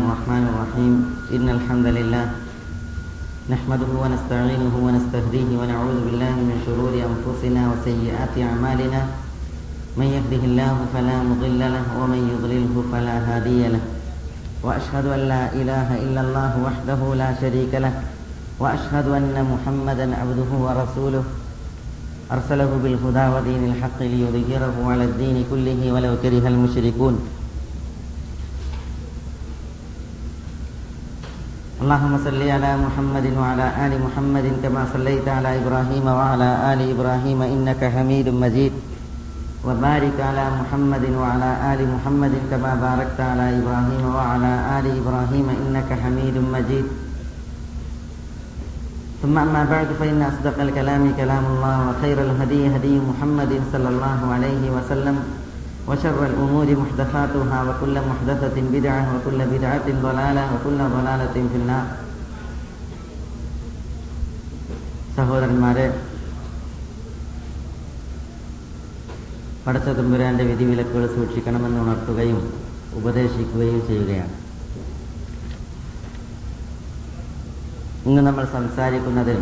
الرحمن الرحيم. إن الحمد لله نحمده ونستعينه ونستهديه ونعوذ بالله من شرور أنفسنا وسيئات أعمالنا. من يهده الله فلا مضل له ومن يضلله فلا هادي له. وأشهد أن لا إله إلا الله وحده لا شريك له. وأشهد أن محمدا عبده ورسوله. أرسله بالهدى ودين الحق ليظهره على الدين كله ولو كره المشركون. اللهم صل على محمد وعلى آل محمد كما صليت على إبراهيم وعلى آل إبراهيم إنك حميد مجيد. وبارك على محمد وعلى آل محمد كما باركت على إبراهيم وعلى آل إبراهيم إنك حميد مجيد. ثم أما بعد فإن أصدق الكلام كلام الله وخير الهدي هدي محمد صلى الله عليه وسلم. وشر الأمور محدثاتها وكل محدثة بدعة وكل بدعة ضلالة وكل ضلالة في النار സഹോദരന്മാരെ പടച്ച തുമ്പുരാന്റെ വിധിവിലക്കുകൾ സൂക്ഷിക്കണമെന്ന് ഉണർത്തുകയും ഉപദേശിക്കുകയും ചെയ്യുകയാണ് ഇന്ന് നമ്മൾ സംസാരിക്കുന്നത്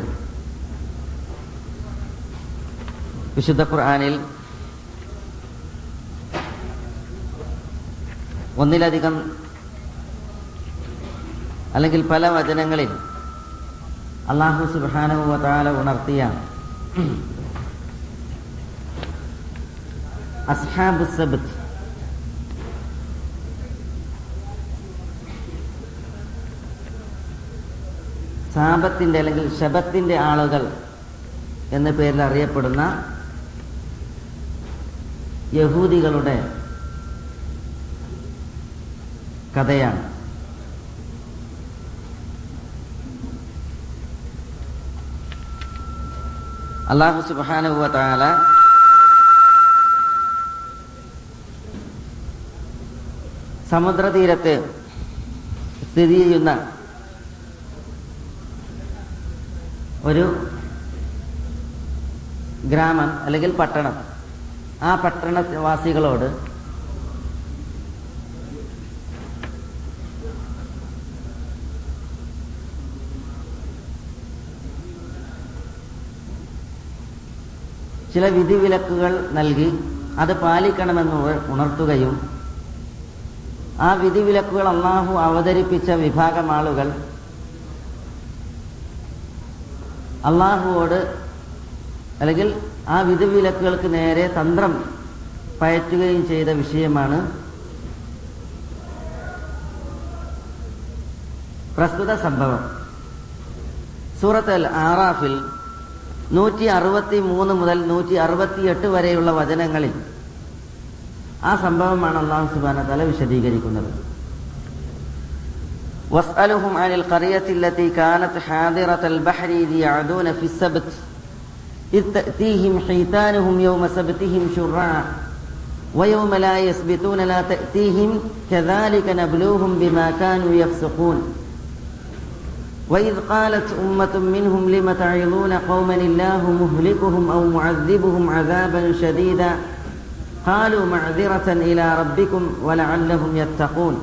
വിശുദ്ധ ഖുർആാനിൽ ഒന്നിലധികം അല്ലെങ്കിൽ പല വചനങ്ങളിൽ അള്ളാഹു സുബാനുവതാല ഉണർത്തിയ അസ്ഹാബു സാപത്തിന്റെ അല്ലെങ്കിൽ ശബത്തിന്റെ ആളുകൾ എന്ന പേരിൽ അറിയപ്പെടുന്ന യഹൂദികളുടെ കഥയാണ്. അള്ളാഹു സുബാനുവ താല സമുദ്രതീരത്ത് സ്ഥിതി ചെയ്യുന്ന ഒരു ഗ്രാമം അല്ലെങ്കിൽ പട്ടണം. ആ പട്ടണവാസികളോട് ചില വിധിവിലക്കുകൾ നൽകി അത് പാലിക്കണമെന്ന് ഉണർത്തുകയും ആ വിധിവിലക്കുകൾ അള്ളാഹു അവതരിപ്പിച്ച വിഭാഗം ആളുകൾ അള്ളാഹുവോട് അല്ലെങ്കിൽ ആ വിധിവിലക്കുകൾക്ക് നേരെ തന്ത്രം പയറ്റുകയും ചെയ്ത വിഷയമാണ് പ്രസ്തുത സംഭവം. സൂറത്ത് അൽ ആറാഫിൽ നൂറ്റി അറുപത്തി മൂന്ന് മുതൽ നൂറ്റി അറുപത്തിയെട്ട് വരെയുള്ള വചനങ്ങളിൽ ആ സംഭവമാണ് അള്ളാഹു സുബാന തല വിശദീകരിക്കുന്നത് واسألهم عن القرية التي كانت حاضرة البحر إذ يعدون في السبت إذ تأتيهم حيتانهم يوم سبتهم شرعا ويوم لا يسبتون لا تأتيهم كذلك نبلوهم بما كانوا يفسقون وإذ قالت أمة منهم لم تعظون قوما الله مهلكهم أو معذبهم عذابا شديدا؟ قالوا معذرة إلى ربكم ولعلهم يتقون.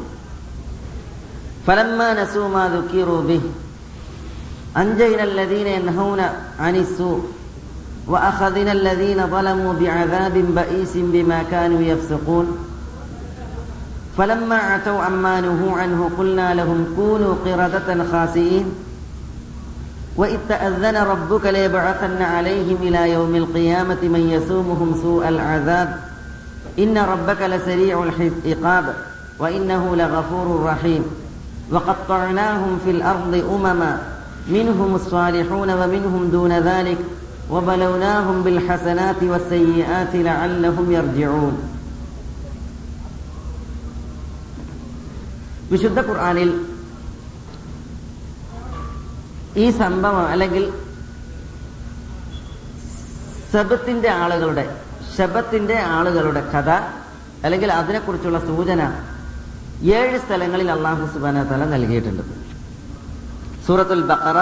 فلما نسوا ما ذكروا به أنجينا الذين ينهون عن السوء وأخذنا الذين ظلموا بعذاب بئيس بما كانوا يفسقون. فلما عتوا عما نهوا عنه قلنا لهم كونوا قردة خاسئين. وإذ تأذن ربك ليبعثن عليهم إلى يوم القيامة من يسومهم سوء العذاب. إن ربك لسريع العقاب وإنه لغفور رحيم. وقطعناهم في الأرض أمما منهم الصالحون ومنهم دون ذلك وبلوناهم بالحسنات والسيئات لعلهم يرجعون. വിശുദ്ധ ഖുർആാനിൽ ഈ സംഭവം അല്ലെങ്കിൽ ശബത്തിന്റെ ആളുകളുടെ ശബത്തിന്റെ ആളുകളുടെ കഥ അല്ലെങ്കിൽ അതിനെക്കുറിച്ചുള്ള സൂചന ഏഴ് സ്ഥലങ്ങളിൽ അള്ളാഹു സുബാന തല നൽകിയിട്ടുണ്ട്. സൂറത്തുൽ ബക്കറ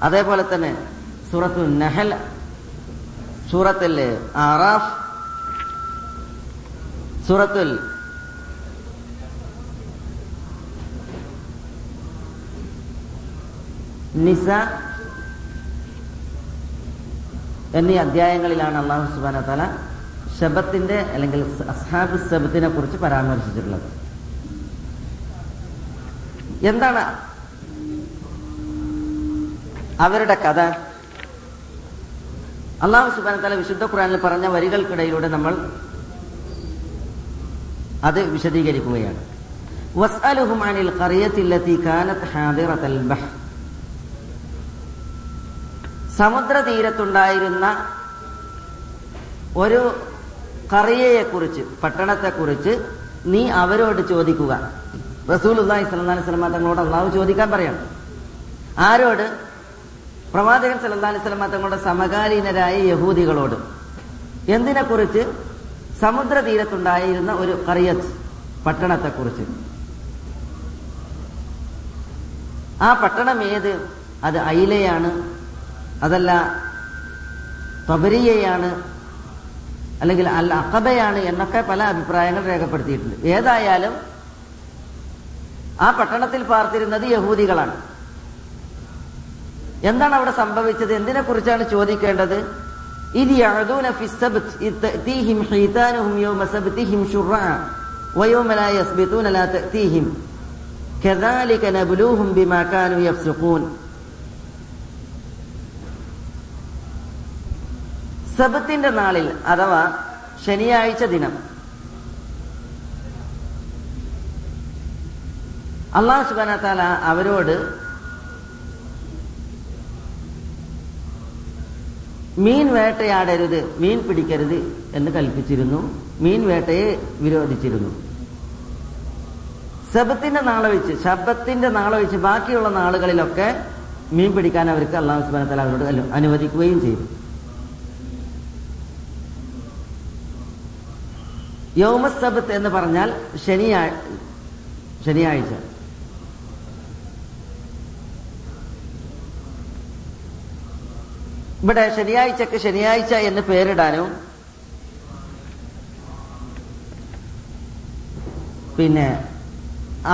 അതേപോലെ തന്നെ സൂറത്തുൽ നഹൽ സൂറത്തുൽ ആറാഫ് സൂറത്തുൽ നിസ എന്നീ അധ്യായങ്ങളിലാണ് അള്ളാഹു സുബാന തല ശബത്തിന്റെ അല്ലെങ്കിൽ അസ്ഹാബ് ശബത്തിനെ കുറിച്ച് പരാമർശിച്ചിട്ടുള്ളത്. എന്താണ് അവരുടെ കഥ? അള്ളാഹു സുബാന തല വിശുദ്ധ ഖുറാനിൽ പറഞ്ഞ വരികൾക്കിടയിലൂടെ നമ്മൾ അത് വിശദീകരിക്കുകയാണ്. വസ്അലുഹും അനിൽ ഖറിയത്തില്ലത്തി കാനത്ത് ഹാദിറത്തൽ ബഹ് സമുദ്രതീരത്തുണ്ടായിരുന്ന ഒരു കറിയയെക്കുറിച്ച് പട്ടണത്തെക്കുറിച്ച് നീ അവരോട് ചോദിക്കുക. റസൂൽ അള്ളാഹി അലൈഹി സ്വലമ തങ്ങളോട് അള്ളാഹു ചോദിക്കാൻ പറയണം. ആരോട്? പ്രവാചകൻ സല്ലല്ലാഹു അലൈഹി വസല്ലം തങ്ങളുടെ സമകാലീനരായ യഹൂദികളോട്. എന്തിനെക്കുറിച്ച്? സമുദ്രതീരത്തുണ്ടായിരുന്ന ഒരു കറിയത്ത് പട്ടണത്തെക്കുറിച്ച്. ആ പട്ടണം ഏത്? അത് ഐലയാണ് അതല്ല തബരിയയാണ് അല്ലെങ്കിൽ അൽ അക്കബയാണ് എന്നൊക്കെ പല അഭിപ്രായങ്ങൾ രേഖപ്പെടുത്തിയിട്ടുണ്ട്. ഏതായാലും ആ പട്ടണത്തിൽ പാർത്തിരുന്നത് യഹൂദികളാണ്. എന്താണ് അവിടെ സംഭവിച്ചത്? എന്തിനെ കുറിച്ചാണ് ചോദിക്കേണ്ടത് ഇത് സബത്തിന്റെ നാളിൽ അഥവാ ശനിയാഴ്ച ദിനം. അള്ളാഹു സുബാന താല അവരോട് മീൻ വേട്ടയാടരുത് മീൻ പിടിക്കരുത് എന്ന് കൽപ്പിച്ചിരുന്നു. മീൻ വേട്ടയെ വിരോധിച്ചിരുന്നു. സബത്തിന്റെ നാളെ വെച്ച് ശബത്തിന്റെ നാളെ വെച്ച് ബാക്കിയുള്ള നാളുകളിലൊക്കെ മീൻ പിടിക്കാൻ അവർക്ക് അള്ളാഹു സുബാന അവരോട് അനു- അനുവദിക്കുകയും ചെയ്തു. യൗമസബത്ത് എന്ന് പറഞ്ഞാൽ ശനിയാഴ്ച ശനിയാഴ്ച. ഇവിടെ ശനിയാഴ്ചക്ക് ശനിയാഴ്ച എന്ന് പേരിടാനും പിന്നെ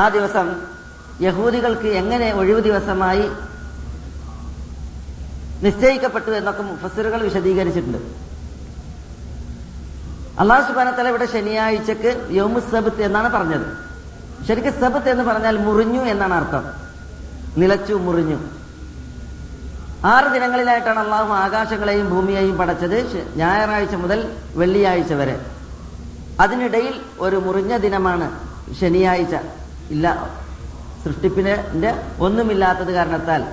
ആ ദിവസം യഹൂദികൾക്ക് എങ്ങനെ ഒഴിവ് ദിവസമായി നിശ്ചയിക്കപ്പെട്ടു എന്നൊക്കെ മുഫസ്സിറുകൾ വിശദീകരിച്ചിട്ടുണ്ട്. അള്ളാഹു സുബാനത്തല ഇവിടെ ശനിയാഴ്ചക്ക് യോമു സബത്ത് എന്നാണ് പറഞ്ഞത്. ശരിക്കും സബത്ത് എന്ന് പറഞ്ഞാൽ മുറിഞ്ഞു എന്നാണ് അർത്ഥം. നിലച്ചു മുറിഞ്ഞു. ആറ് ദിനങ്ങളിലായിട്ടാണ് അള്ളാഹു ആകാശങ്ങളെയും ഭൂമിയെയും പടച്ചത് ഞായറാഴ്ച മുതൽ വെള്ളിയാഴ്ച വരെ. അതിനിടയിൽ ഒരു മുറിഞ്ഞ ദിനമാണ് ശനിയാഴ്ച. ഇല്ല സൃഷ്ടിപ്പിന്റെ ഒന്നുമില്ലാത്തത് കാരണത്താൽ.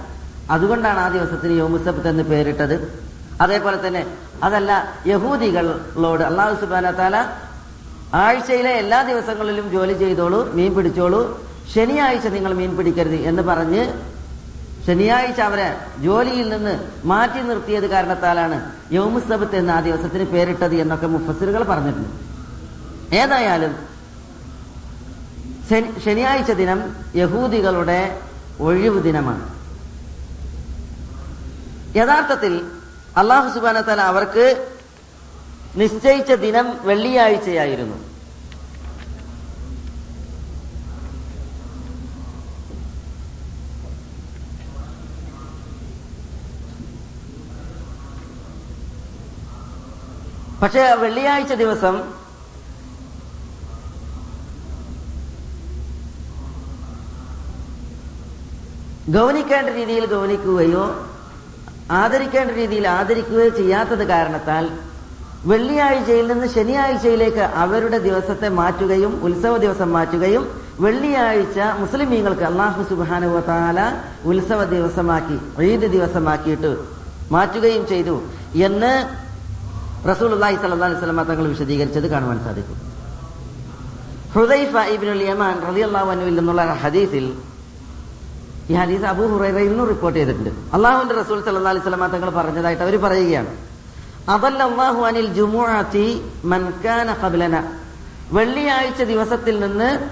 അതുകൊണ്ടാണ് ആ ദിവസത്തിന് യോമുസബത്ത് എന്ന് പേരിട്ടത്. അതേപോലെ തന്നെ അതല്ല യഹൂദികളോട് അള്ളാഹു സുബാന താല ആഴ്ചയിലെ എല്ലാ ദിവസങ്ങളിലും ജോലി ചെയ്തോളൂ മീൻ പിടിച്ചോളൂ. ശനിയാഴ്ച നിങ്ങൾ മീൻ പിടിക്കരുത് എന്ന് പറഞ്ഞ് ശനിയാഴ്ച അവരെ ജോലിയിൽ നിന്ന് മാറ്റി നിർത്തിയത് കാരണത്താലാണ് യോമുസബത്ത് എന്ന ആ ദിവസത്തിന് പേരിട്ടത് എന്നൊക്കെ മുഫസ്സിറുകൾ പറഞ്ഞിട്ടുണ്ട്. ഏതായാലും ശനി- ശനിയാഴ്ച ദിനം യഹൂദികളുടെ ഒഴിവ് ദിനമാണ്. യഥാർത്ഥത്തിൽ അള്ളാഹു സുബാന തല അവർക്ക് നിശ്ചയിച്ച ദിനം വെള്ളിയാഴ്ചയായിരുന്നു. പക്ഷെ വെള്ളിയാഴ്ച ദിവസം ഗൗനിക്കേണ്ട രീതിയിൽ ഗൗനിക്കുകയോ ആദരിക്കേണ്ട രീതിയിൽ ആദരിക്കുകയോ ചെയ്യാത്തത് കാരണത്താൽ വെള്ളിയാഴ്ചയിൽ നിന്ന് ശനിയാഴ്ചയിലേക്ക് അവരുടെ ദിവസത്തെ മാറ്റുകയും ഉത്സവ ദിവസം മാറ്റുകയും വെള്ളിയാഴ്ച മുസ്ലിമീങ്ങൾക്ക് അള്ളാഹു സുബാനുവ താല ഉത്സവ ദിവസമാക്കി ഈദ് ദിവസമാക്കിയിട്ട് മാറ്റുകയും ചെയ്തു എന്ന് റസൂൽ അള്ളാഹി സല്ലാ സ്വലമ തങ്ങൾ വിശദീകരിച്ചത് കാണുവാൻ സാധിക്കും. ഹുദൈഫ ഇബിനുൽ യമാൻ റളിയല്ലാഹു അനുവിൽ നിന്നുള്ള ഹദീസിൽ ഈ ഹദീസ് അബൂ ഹുറൈറയിൽ നിന്നും റിപ്പോർട്ട് ചെയ്തിട്ടുണ്ട്. അള്ളാഹുവിന്റെ റസൂൽ സല്ലല്ലാഹു അലൈഹി വസല്ലമ തങ്ങൾ പറഞ്ഞതായിട്ട് അവർ പറയുകയാണ്. അനിൽ വെള്ളിയാഴ്ച ദിവസത്തിൽ നിന്ന്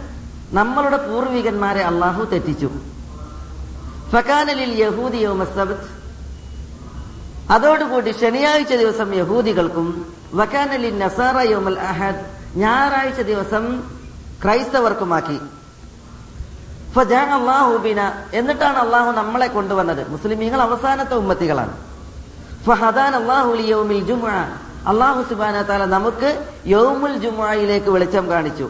നമ്മളുടെ പൂർവികന്മാരെ അള്ളാഹു തെറ്റിച്ചു. യഹൂദി അതോടുകൂടി ശനിയാഴ്ച ദിവസം യഹൂദികൾക്കും നസാറ അഹദ്. ഞായറാഴ്ച ദിവസം ക്രൈസ്തവർക്കുമാക്കി. ഫജഅ അല്ലാഹു ബിന. എന്നിട്ടാണ് അള്ളാഹു നമ്മളെ കൊണ്ടുവന്നത്. മുസ്ലിമീങ്ങൾ അവസാനത്തെ ഉമ്മത്തികളാണ്. അള്ളാഹു സുബാന നമുക്ക് യൗമുൽ ജുമുഅയിലേക്ക് വെളിച്ചം കാണിച്ചു.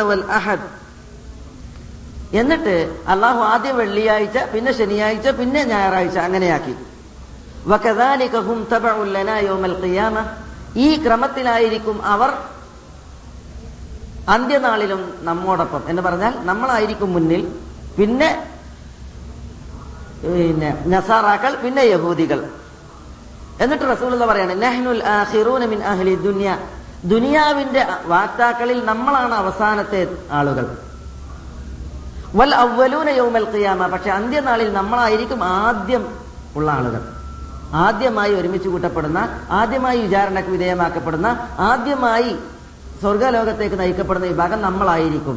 വൽ അഹദ്. എന്നിട്ട് അള്ളാഹു ആദ്യം വെള്ളിയാഴ്ച പിന്നെ ശനിയാഴ്ച പിന്നെ ഞായറാഴ്ച അങ്ങനെയാക്കി. തബഉ ഖിയാമ. ഈ ക്രമത്തിലായിരിക്കും അവർ അന്ത്യനാളിലും നമ്മോടൊപ്പം. എന്ന് പറഞ്ഞാൽ നമ്മളായിരിക്കും മുന്നിൽ. പിന്നെ പിന്നെ നസാറാക്കൾ പിന്നെ യഹൂദികൾ. എന്നിട്ട് റസൂൽ പറയാണ് മിൻ അഹ്ലി ദുനിയ. ദുനിയാവിന്റെ വാക്താക്കളിൽ നമ്മളാണ് അവസാനത്തെ ആളുകൾ. വൽ അവലൂന യൗമൽ ഖിയാമ. പക്ഷെ അന്ത്യനാളിൽ നമ്മളായിരിക്കും ആദ്യം ഉള്ള ആളുകൾ. ആദ്യമായി ഒരുമിച്ച് കൂട്ടപ്പെടുന്ന ആദ്യമായി വിചാരണക്ക് വിധേയമാക്കപ്പെടുന്ന ആദ്യമായി സ്വർഗലോകത്തേക്ക് നയിക്കപ്പെടുന്ന വിഭാഗം നമ്മളായിരിക്കും.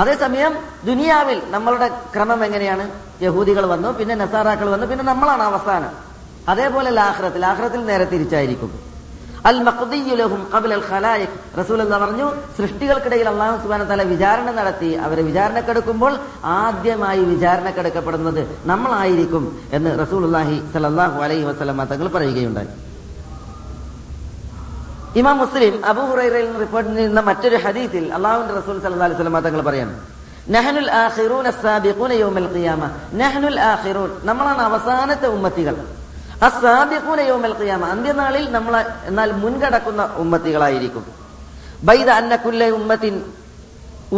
അതേസമയം ദുനിയാവിൽ നമ്മളുടെ ക്രമം എങ്ങനെയാണ്? യഹൂദികൾ വന്നു പിന്നെ നസാറാക്കൾ വന്നു പിന്നെ നമ്മളാണ് അവസാനം. അതേപോലെ ലാഹ്റത്തിൽ ലാഹ്റത്തിൽ നേരെ തിരിച്ചായിരിക്കും. അൽ മഖ്ദിയുലഹും ഖബൽ അൽ ഖലായിഖ്. റസൂൽ എന്ന് പറഞ്ഞു? സൃഷ്ടികൾക്കിടയിൽ അള്ളാഹു സുബാന തആല വിചാരണ നടത്തി. അവരെ വിചാരണക്കെടുക്കുമ്പോൾ ആദ്യമായി വിചാരണക്കെടുക്കപ്പെടുന്നത് നമ്മളായിരിക്കും എന്ന് റസൂലുള്ളാഹി സ്വല്ലല്ലാഹു അലൈഹി വസല്ലം തങ്ങൾ പറയുകയുണ്ടായി. ഇമാം മുസ്ലിം അബൂ ഹുറൈറയിൽ നിന്ന് റിപ്പോർട്ട് ചെയ്യുന്ന മറ്റൊരു ഹദീത്തിൽ അള്ളാഹുന്റെ റസൂൽ സല്ലല്ലാഹു അലൈഹി വസല്ലം തങ്ങൾ പറയുന്നു നഹ്നുൽ ആഖിറൂന അസ്സാബിഖൂന യൗമൽ ഖിയാമ. നഹ്നുൽ ആഖിറൂൻ നമ്മളാണ് അവസാനത്തെ ഉമ്മത്തികൾ. അസ്സാബിഖൂന യൗമൽ ഖിയാമ അന്ത്യനാളിൽ നമ്മൾ എന്നാൽ മുൻകടക്കുന്ന ഉമ്മത്തികളായിരിക്കും. ബൈദ അന്ന കുല്ല ഉമ്മത്തിൻ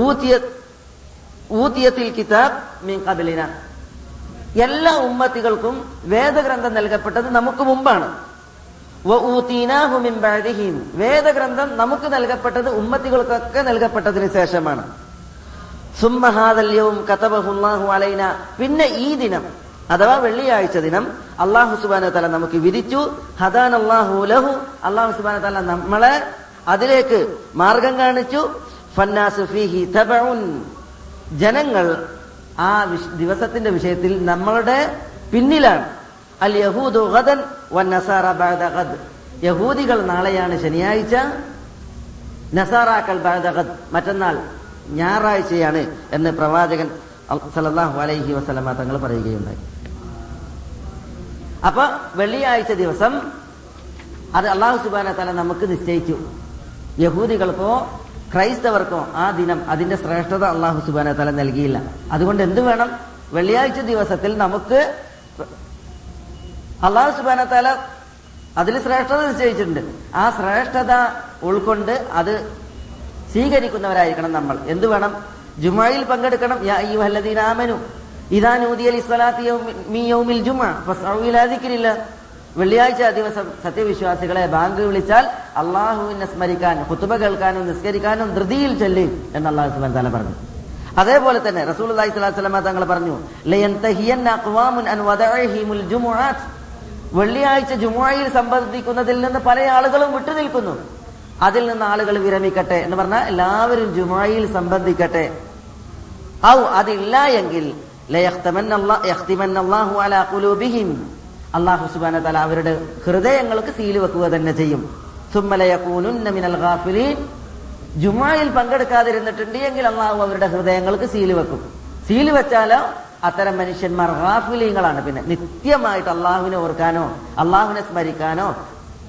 ഊതിയത് ഊതിയത്തിൽ കിതാബ് മിൻ കബലിന എല്ലാ ഉമ്മത്തികൾക്കും വേദഗ്രന്ഥം നൽകപ്പെട്ടത് നമുക്ക് മുമ്പാണ്. വേദഗ്രന്ഥം നമുക്ക് നൽകപ്പെട്ടത് ഉമ്മത്തികൾക്കൊക്കെ നൽകപ്പെട്ടതിന് ശേഷമാണ്. സുമ്മ ഹാദൽ യൗം കതബഹു അലൈന. പിന്നെ ഈ ദിനം അഥവാ വെള്ളിയാഴ്ച ദിനം അള്ളാഹു സുബാന തല നമുക്ക് വിധിച്ചു. ഹദാൻ അള്ളാഹു ലഹു. അള്ളാഹു സുബാന തല നമ്മളെ അതിലേക്ക് മാർഗം കാണിച്ചു. ജനങ്ങൾ ആ ദിവസത്തിന്റെ വിഷയത്തിൽ നമ്മളുടെ പിന്നിലാണ്. അൽ യഹൂദു ഗദൻ ബഅദ യഹൂദികൾ നാളെയാണ് ശനിയാഴ്ച നസാറാക്കൾ ബഅദ ഗദ്. മറ്റന്നാൾ ഞായറാഴ്ചയാണ് എന്ന് പ്രവാചകൻ സല്ലല്ലാഹു അലൈഹി വസല്ലമ തങ്ങൾ പറയുകയുണ്ടായി. അപ്പൊ വെള്ളിയാഴ്ച ദിവസം അത് അള്ളാഹു സുബാന തല നമുക്ക് നിശ്ചയിച്ചു. യഹൂദികൾക്കോ ക്രൈസ്തവർക്കോ ആ ദിനം അതിന്റെ ശ്രേഷ്ഠത അള്ളാഹു സുബാന തല നൽകിയില്ല. അതുകൊണ്ട് എന്ത് വേണം? വെള്ളിയാഴ്ച ദിവസത്തിൽ നമുക്ക് അള്ളാഹു സുബാന തല അതിൽ ശ്രേഷ്ഠത നിശ്ചയിച്ചിട്ടുണ്ട്. ആ ശ്രേഷ്ഠത ഉൾക്കൊണ്ട് അത് സ്വീകരിക്കുന്നവരായിരിക്കണം നമ്മൾ. എന്തു വേണം? ജുമായിൽ പങ്കെടുക്കണം. യാ അയ്യുഹല്ലദീന ആമനു. ഇദാ നൂദിയ ലിസ്സലാത്തി യൗമി- മീ യൗമിൽ ജുമുഅ ഫസ്അഉ ഇലാ ദിക്രില്ല. വെള്ളിയാഴ്ച ദിവസം സത്യവിശ്വാസികളെ ബാങ്ക് വിളിച്ചാൽ അള്ളാഹുവിനെ സ്മരിക്കാൻ കുത്തുബ കേൾക്കാനും നിസ്കരിക്കാനും ധൃതിയിൽ ചൊല്ലും എന്ന് അള്ളാഹു സുബാൻ താല പറഞ്ഞു. അതേപോലെ തന്നെ റസൂൽ അലൈഹി സ്വലാത്തു വസ്സലാമ തങ്ങൾ പറഞ്ഞു വെള്ളിയാഴ്ച ജുമുഅയിൽ സംബന്ധിക്കുന്നതിൽ നിന്ന് പല ആളുകളും വിട്ടുനിൽക്കുന്നു. അതിൽ നിന്ന് ആളുകൾ വിരമിക്കട്ടെ എന്ന് പറഞ്ഞാൽ എല്ലാവരും ജുമായിൽ സംബന്ധിക്കട്ടെ. ഔ അതില്ല എങ്കിൽ. അള്ളാഹു സുബാന തല അവരുടെ ഹൃദയങ്ങൾക്ക് സീൽ വെക്കുക തന്നെ ചെയ്യും. ജുമായിൽ പങ്കെടുക്കാതിരുന്നിട്ടുണ്ട് എങ്കിൽ അള്ളാഹു അവരുടെ ഹൃദയങ്ങൾക്ക് സീൽ വെക്കും. സീൽ വെച്ചാലോ അത്തരം മനുഷ്യന്മാർ റാഫിലീങ്ങളാണ് പിന്നെ നിത്യമായിട്ട് അള്ളാഹുവിനെ ഓർക്കാനോ അള്ളാഹുവിനെ സ്മരിക്കാനോ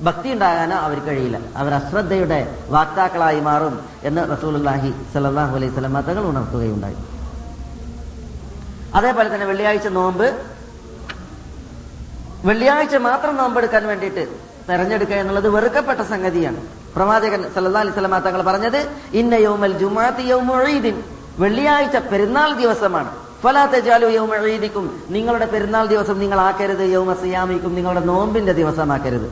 ഭക്തി ഉണ്ടാകാനോ അവർ കഴിയില്ല. അവർ അശ്രദ്ധയുടെ വാക്താക്കളായി മാറും എന്ന് റസൂലുള്ളാഹി സലാഹു അലൈഹി വസല്ലം തങ്ങൾ ഉണർത്തുകയുണ്ടായി. അതേപോലെ തന്നെ വെള്ളിയാഴ്ച നോമ്പ്. വെള്ളിയാഴ്ച മാത്രം നോമ്പെടുക്കാൻ വേണ്ടിയിട്ട് തെരഞ്ഞെടുക്കുക എന്നുള്ളത് വെറുക്കപ്പെട്ട സംഗതിയാണ്. പ്രവാചകൻ സല്ലാ അലൈഹി വസല്ലം തങ്ങൾ പറഞ്ഞത് ഇന്ന യോമൽ ജുമാഅത്ത് യൗമു ഈദിൻ. വെള്ളിയാഴ്ച പെരുന്നാൾ ദിവസമാണ്. ഫലാ തജാലു യൗമ ഈദിക്കും. നിങ്ങളുടെ പെരുന്നാൾ ദിവസം നിങ്ങൾ ആക്കരുത് യൗമ സിയാമിക്കും. നിങ്ങളുടെ നോമ്പിന്റെ ദിവസമാക്കരുത്.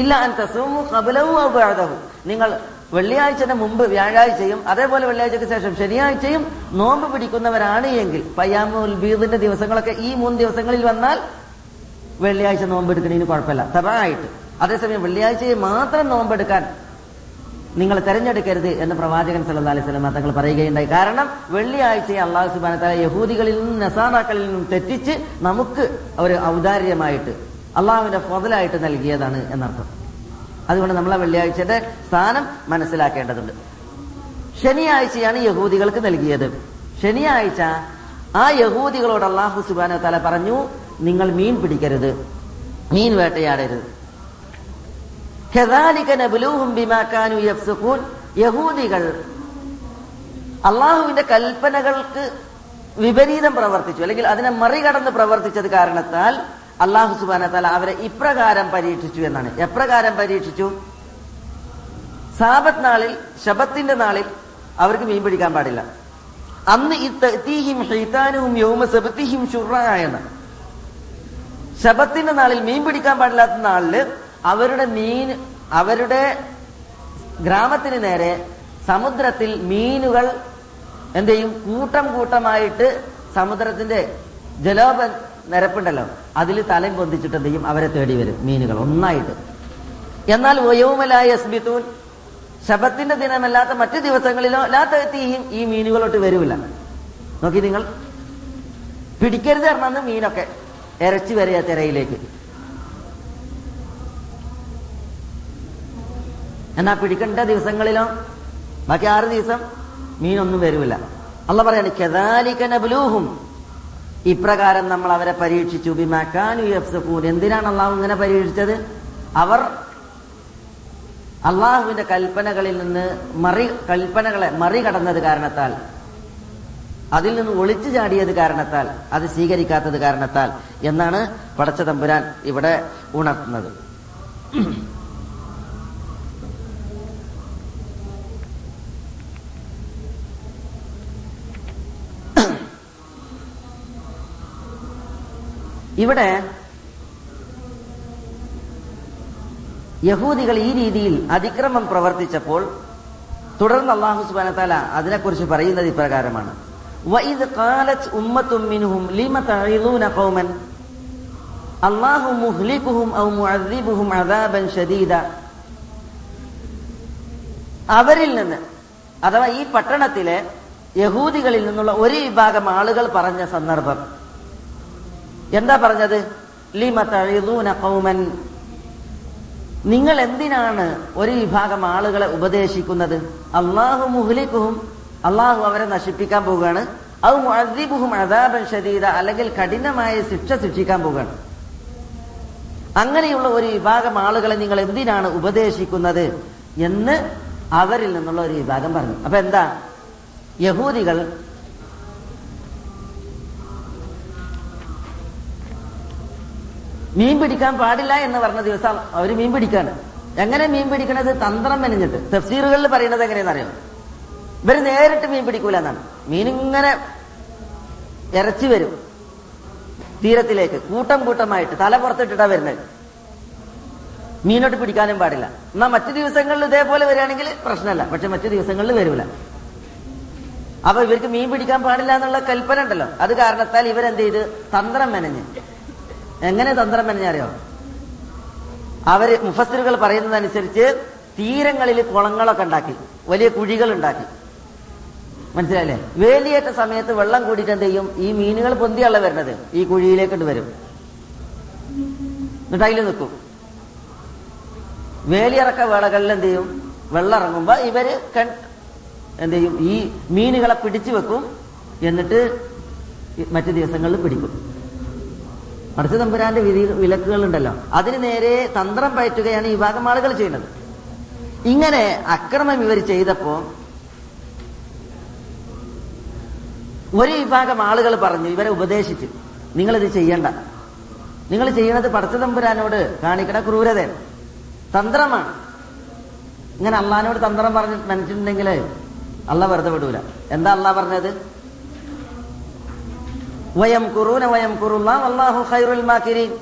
ഇല്ല അൻ തസൂമു ഖബ്ലഹു ഔ ബഅദഹു. നിങ്ങൾ വെള്ളിയാഴ്ചന് മുമ്പ് വ്യാഴാഴ്ചയും അതേപോലെ വെള്ളിയാഴ്ചക്ക് ശേഷം ശനിയാഴ്ചയും നോമ്പ് പിടിക്കുന്നവരാണ് എങ്കിൽ പയ്യാമുൽ ബീദിന്റെ ദിവസങ്ങളൊക്കെ ഈ മൂന്ന് ദിവസങ്ങളിൽ വന്നാൽ വെള്ളിയാഴ്ച നോമ്പെടുക്കുന്നതിന് കുഴപ്പമില്ല. തറായിട്ട് അതേസമയം വെള്ളിയാഴ്ചയെ മാത്രം നോമ്പെടുക്കാൻ നിങ്ങൾ തെരഞ്ഞെടുക്കരുത് എന്ന് പ്രവാചകൻ സല്ലല്ലാഹു അലൈഹി വസല്ലം തങ്ങൾ പറയുകയുണ്ടായി. കാരണം വെള്ളിയാഴ്ചയെ അള്ളാഹു സുബാന യഹൂദികളിൽ നിന്നും നസാറാക്കളിൽ നിന്നും തെറ്റിച്ച് നമുക്ക് ഒരു ഔദാര്യമായിട്ട് അള്ളാഹുവിന്റെ ഫതലായിട്ട് നൽകിയതാണ് എന്നർത്ഥം. അതുകൊണ്ട് നമ്മൾ ആ വെള്ളിയാഴ്ചയുടെ സ്ഥാനം മനസ്സിലാക്കേണ്ടതുണ്ട്. ശനിയാഴ്ചയാണ് യഹൂദികൾക്ക് നൽകിയത്. ശനിയാഴ്ച ആ യഹൂദികളോട് അള്ളാഹു സുബാന തല പറഞ്ഞു നിങ്ങൾ മീൻ പിടിക്കരുത് മീൻ വേട്ടയാടരുത്. യഹൂദികൾ അള്ളാഹുവിന്റെ കൽപ്പനകൾക്ക് വിപരീതം പ്രവർത്തിച്ചു. അല്ലെങ്കിൽ അതിനെ മറികടന്ന് പ്രവർത്തിച്ചത് കാരണത്താൽ അള്ളാഹു സുബാന അവരെ ഇപ്രകാരം പരീക്ഷിച്ചു എന്നാണ്. എപ്രകാരം പരീക്ഷിച്ചു? സാബത്ത് നാളിൽ ശബത്തിന്റെ നാളിൽ അവർക്ക് മീൻ പിടിക്കാൻ പാടില്ല. അന്ന് ശബത്തിന്റെ നാളിൽ മീൻ പിടിക്കാൻ പാടില്ലാത്ത നാളിൽ അവരുടെ മീൻ അവരുടെ ഗ്രാമത്തിന് നേരെ സമുദ്രത്തിൽ മീനുകൾ എന്ത് ചെയ്യും? കൂട്ടം കൂട്ടമായിട്ട് സമുദ്രത്തിന്റെ ജലോപ നിരപ്പുണ്ടല്ലോ. അതിൽ തലം പൊന്തിച്ചിട്ട് എന്ത് ചെയ്യും? അവരെ തേടി വരും മീനുകൾ ഒന്നായിട്ട്. എന്നാൽ വയോമലായ എസ്ബിത്തൂൻ ശബത്തിന്റെ ദിനമല്ലാത്ത മറ്റു ദിവസങ്ങളിലോ ലാത്തെത്തിയും ഈ മീനുകളോട്ട് വരൂല. നോക്കി നിങ്ങൾ. പിടിക്കരുത് പറഞ്ഞന്ന് മീനൊക്കെ. ഇരച്ചു വരിക തിരയിലേക്ക്. എന്നാ പിടിക്കേണ്ട ദിവസങ്ങളിലോ? ബാക്കി ആറ് ദിവസം മീനൊന്നും വരൂല. അല്ല പറയാണ് കെതാലിക്കനബുലൂഹും ഇപ്രകാരം നമ്മൾ അവരെ പരീക്ഷിച്ചു. ബിമാക്കാനു എന്തിനാണ് അള്ളാഹു ഇങ്ങനെ പരീക്ഷിച്ചത്? അവർ അള്ളാഹുവിന്റെ കൽപ്പനകളിൽ നിന്ന് മറി കൽപ്പനകളെ മറികടന്നത് കാരണത്താൽ അതിൽ നിന്ന് ഒളിച്ചു ചാടിയത് കാരണത്താൽ അത് സ്വീകരിക്കാത്തത് കാരണത്താൽ എന്നാണ് പടച്ച തമ്പുരാൻ ഇവിടെ ഉണർത്തുന്നത്. ഇവിടെ യഹൂദികൾ ഈ രീതിയിൽ അതിക്രമം പ്രവർത്തിച്ചപ്പോൾ തുടർന്ന് അള്ളാഹു സുബാന താല അതിനെക്കുറിച്ച് പറയുന്നത് ഇപ്രകാരമാണ്. അവരിൽ നിന്ന് അഥവാ ഈ പട്ടണത്തിലെ യഹൂദികളിൽ നിന്നുള്ള ഒരു വിഭാഗം ആളുകൾ പറഞ്ഞ സന്ദർഭം എന്താ പറഞ്ഞത്? ഖൗമൻ. നിങ്ങൾ എന്തിനാണ് ഒരു വിഭാഗം ആളുകളെ ഉപദേശിക്കുന്നത്? അള്ളാഹു മുഹ്ലിക്കുഹും അള്ളാഹു അവരെ നശിപ്പിക്കാൻ പോവുകയാണ്. അത് മുഅദ്ദിബുഹും അദാബൻ ഷദീദ അല്ലെങ്കിൽ കഠിനമായ ശിക്ഷ ശിക്ഷിക്കാൻ പോവുകയാണ്. അങ്ങനെയുള്ള ഒരു വിഭാഗം ആളുകളെ നിങ്ങൾ എന്തിനാണ് ഉപദേശിക്കുന്നത് എന്ന് അവരിൽ നിന്നുള്ള ഒരു വിഭാഗം പറഞ്ഞു. അപ്പൊ എന്താ? യഹൂദികൾ മീൻ പിടിക്കാൻ പാടില്ല എന്ന് പറഞ്ഞ ദിവസം അവർ മീൻ പിടിക്കാണ്. എങ്ങനെ മീൻ പിടിക്കണത്? തന്ത്രം മെനഞ്ഞിട്ട്. തഫ്സീറുകളിൽ പറയുന്നത് എങ്ങനെയാണെന്ന് അറിയാം? ഇവർ നേരിട്ട് മീൻ പിടിക്കൂല എന്നാണ് മീൻ ഇങ്ങനെ ഇറച്ചി വരും തീരത്തിലേക്ക്. കൂട്ടം കൂട്ടമായിട്ട്. തല പുറത്തിട്ടിട്ടാ വരുന്നത്. മീനോട്ട് പിടിക്കാനും പാടില്ല. എന്നാ മറ്റു ദിവസങ്ങളിൽ ഇതേപോലെ വരികയാണെങ്കിൽ പ്രശ്നമല്ല. പക്ഷെ മറ്റു ദിവസങ്ങളിൽ വരൂല. അപ്പൊ ഇവർക്ക് മീൻ പിടിക്കാൻ പാടില്ല എന്നുള്ള കൽപ്പന ഉണ്ടല്ലോ. അത് കാരണത്താൽ ഇവരെന്ത് ചെയ്ത്? തന്ത്രം മെനഞ്ഞ്. എങ്ങനെ തന്ത്രം പറഞ്ഞറിയോ അവർ മുഫസ്സിലുകൾ പറയുന്നതനുസരിച്ച് തീരങ്ങളിൽ കുളങ്ങളൊക്കെ ഉണ്ടാക്കി വലിയ കുഴികൾ ഉണ്ടാക്കി മനസ്സിലായില്ലേ? വേലിയേറ്റ സമയത്ത് വെള്ളം കൂടിയിട്ട് എന്ത് ചെയ്യും? ഈ മീനുകൾ പൊന്തിയല്ല വരുന്നത്. ഈ കുഴിയിലേക്ക് വരും. എന്നിട്ട് അതിൽ നിൽക്കും. വേലിയിറക്ക വേളകളിൽ എന്ത് ചെയ്യും? വെള്ളം ഇറങ്ങുമ്പോ ഇവർ എന്ത് ചെയ്യും? ഈ മീനുകളെ പിടിച്ചു വെക്കും. എന്നിട്ട് മറ്റു ദിവസങ്ങളിൽ പിടിക്കും. അടുത്ത തമ്പുരാന്റെ വിധി വിലക്കുകൾ ഉണ്ടല്ലോ അതിന് നേരെ തന്ത്രം പയറ്റുകയാണ് ഈ ഭാഗം ആളുകൾ ചെയ്യുന്നത്. ഇങ്ങനെ അക്രമം ഇവർ ചെയ്തപ്പോ ഒരു വിഭാഗം ആളുകൾ പറഞ്ഞു ഇവരെ ഉപദേശിച്ചു. നിങ്ങളിത് ചെയ്യണ്ട. നിങ്ങൾ ചെയ്യണത് പടച്ച തമ്പുരാനോട് കാണിക്കണ ക്രൂരതയാണ്. തന്ത്രമാണ്. ഇങ്ങനെ അള്ളഹാനോട് തന്ത്രം പറഞ്ഞിട്ട് മനസ്സിട്ടുണ്ടെങ്കിൽ അള്ള വെറുതെ വിടൂല. എന്താ അള്ളാഹ് പറഞ്ഞത്? വയം വയം കുറുന്ന അള്ളാഹു ഖൈറുൽ മാക്കിരീൻ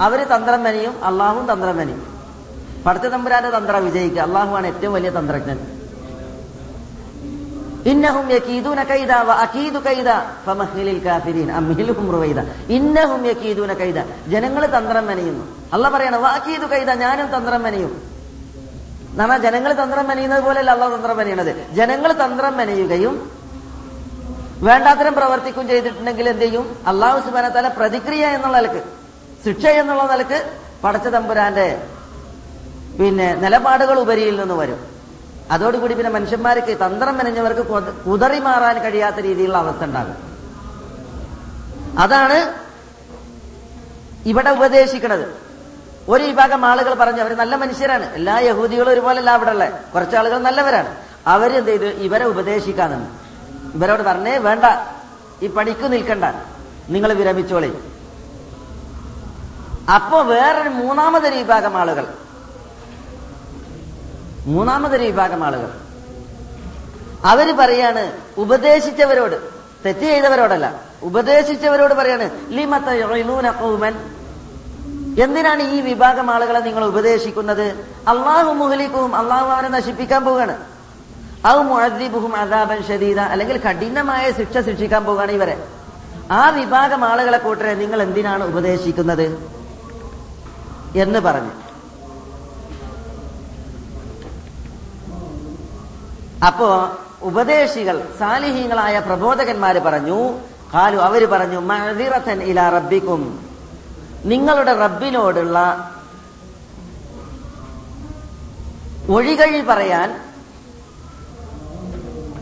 അവർ തന്ത്രം മെനയും അള്ളാഹും തന്ത്രം മെനയും. പടുത്ത തമ്പുരാന്റെ തന്ത്രം വിജയിക്കുക. അള്ളാഹുവാണ് ഏറ്റവും വലിയ തന്ത്രജ്ഞൻ. ഇന്നഹും കൈദ കാഫിരീൻ. ഇന്നഹും കൈദ. ജനങ്ങൾ തന്ത്രം മെനയുന്നു. അല്ല പറയണം വ കൈദ ഞാനും തന്ത്രം മെനയും. നമ്മ ജനങ്ങൾ തന്ത്രം മെനയുന്നത് പോലെയല്ല അള്ളാഹ് തന്ത്രം മെനയണത് ജനങ്ങൾ തന്ത്രം മെനയുകയും വേണ്ടാത്തരം പ്രവർത്തിക്കും ചെയ്തിട്ടുണ്ടെങ്കിൽ എന്ത് ചെയ്യും? അള്ളാഹു സുബാന തല പ്രതിക്രിയ എന്നുള്ള നിലയ്ക്ക് ശിക്ഷ എന്നുള്ള നിലയ്ക്ക് പടച്ച തമ്പുരാന്റെ പിന്നെ നിലപാടുകൾ ഉപരിയിൽ നിന്ന് വരും. അതോടുകൂടി പിന്നെ മനുഷ്യന്മാർക്ക് തന്ത്രം മെനഞ്ഞവർക്ക് കുതറി മാറാൻ കഴിയാത്ത രീതിയിലുള്ള അവസ്ഥ ഉണ്ടാകും. അതാണ് ഇവിടെ ഉപദേശിക്കുന്നത് ഒരു വിഭാഗം ആളുകൾ പറഞ്ഞു അവർ നല്ല മനുഷ്യരാണ്. എല്ലാ യഹൂദികളും ഒരുപോലല്ല അവിടെ ഉള്ളത് കുറച്ച് ആളുകൾ നല്ലവരാണ്. അവരെന്ത് ചെയ്ത്? ഇവരെ ഉപദേശിക്കാൻ നിന്നു ഇവരോട് പറഞ്ഞേ വേണ്ട ഈ പണിക്ക് നിൽക്കണ്ട. നിങ്ങൾ വിരമിച്ചോളി. അപ്പോ വേറൊരു മൂന്നാമതൊരു വിഭാഗം ആളുകൾ. മൂന്നാമതൊരു വിഭാഗം ആളുകൾ. അവർ പറയാണ് ഉപദേശിച്ചവരോട് തെറ്റ് ചെയ്തവരോടല്ല ഉപദേശിച്ചവരോട് പറയാണ് ലിമത്ത യുഇനൂന ഖൗമൻ? എന്തിനാണ് ഈ വിഭാഗം ആളുകളെ നിങ്ങൾ ഉപദേശിക്കുന്നത്? അള്ളാഹു മുഹലിക്കും അള്ളാഹു അവരെ നശിപ്പിക്കാൻ പോവുകയാണ്. മുഅദ്ദിബുഹും അദാബൻ അല്ലെങ്കിൽ കഠിനമായ ശിക്ഷ ശിക്ഷിക്കാൻ പോവുകയാണ് ഇവരെ. ആ വിഭാഗം ആളുകളെ കൂട്ടരെ നിങ്ങൾ എന്തിനാണ് ഉപദേശിക്കുന്നത്? എന്ന് പറഞ്ഞു. അപ്പോ ഉപദേശികൾ സാലിഹീങ്ങളായ പ്രബോധകന്മാര് പറഞ്ഞു കാലു അവർ പറഞ്ഞു ഇലാ റബ്ബിക്കും നിങ്ങളുടെ റബ്ബിനോടുള്ള ഒഴികഴി പറയാൻ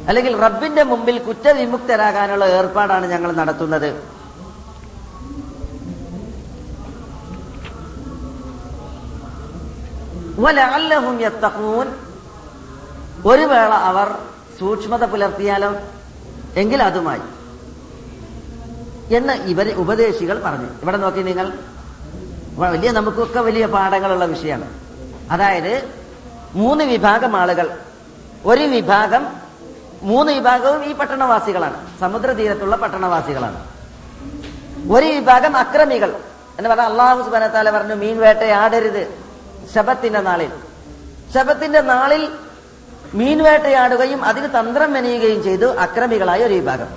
അല്ലെങ്കിൽ റബ്ബിന്റെ മുമ്പിൽ കുറ്റവിമുക്തരാകാനുള്ള ഏർപ്പാടാണ് ഞങ്ങൾ നടത്തുന്നത്. ഒരു വേള അവർ സൂക്ഷ്മത പുലർത്തിയാലോ? എങ്കിൽ അതുമായി. എന്ന് ഇവർ ഉപദേശികൾ പറഞ്ഞു. ഇവിടെ നോക്കി നിങ്ങൾ. വലിയ നമുക്കൊക്കെ വലിയ പാഠങ്ങളുള്ള വിഷയമാണ്. അതായത് മൂന്ന് വിഭാഗം ആളുകൾ. ഒരു വിഭാഗം മൂന്ന് വിഭാഗവും ഈ പട്ടണവാസികളാണ്. സമുദ്രതീരത്തുള്ള പട്ടണവാസികളാണ്. ഒരു വിഭാഗം അക്രമികൾ എന്ന് പറഞ്ഞാൽ അള്ളാഹു സുബാനത്താല പറഞ്ഞു മീൻ വേട്ടയാടരുത് ശബത്തിന്റെ നാളിൽ. ശബത്തിന്റെ നാളിൽ മീൻ വേട്ടയാടുകയും അതിന് തന്ത്രം മെനയുകയും ചെയ്തു അക്രമികളായ ഒരു വിഭാഗം.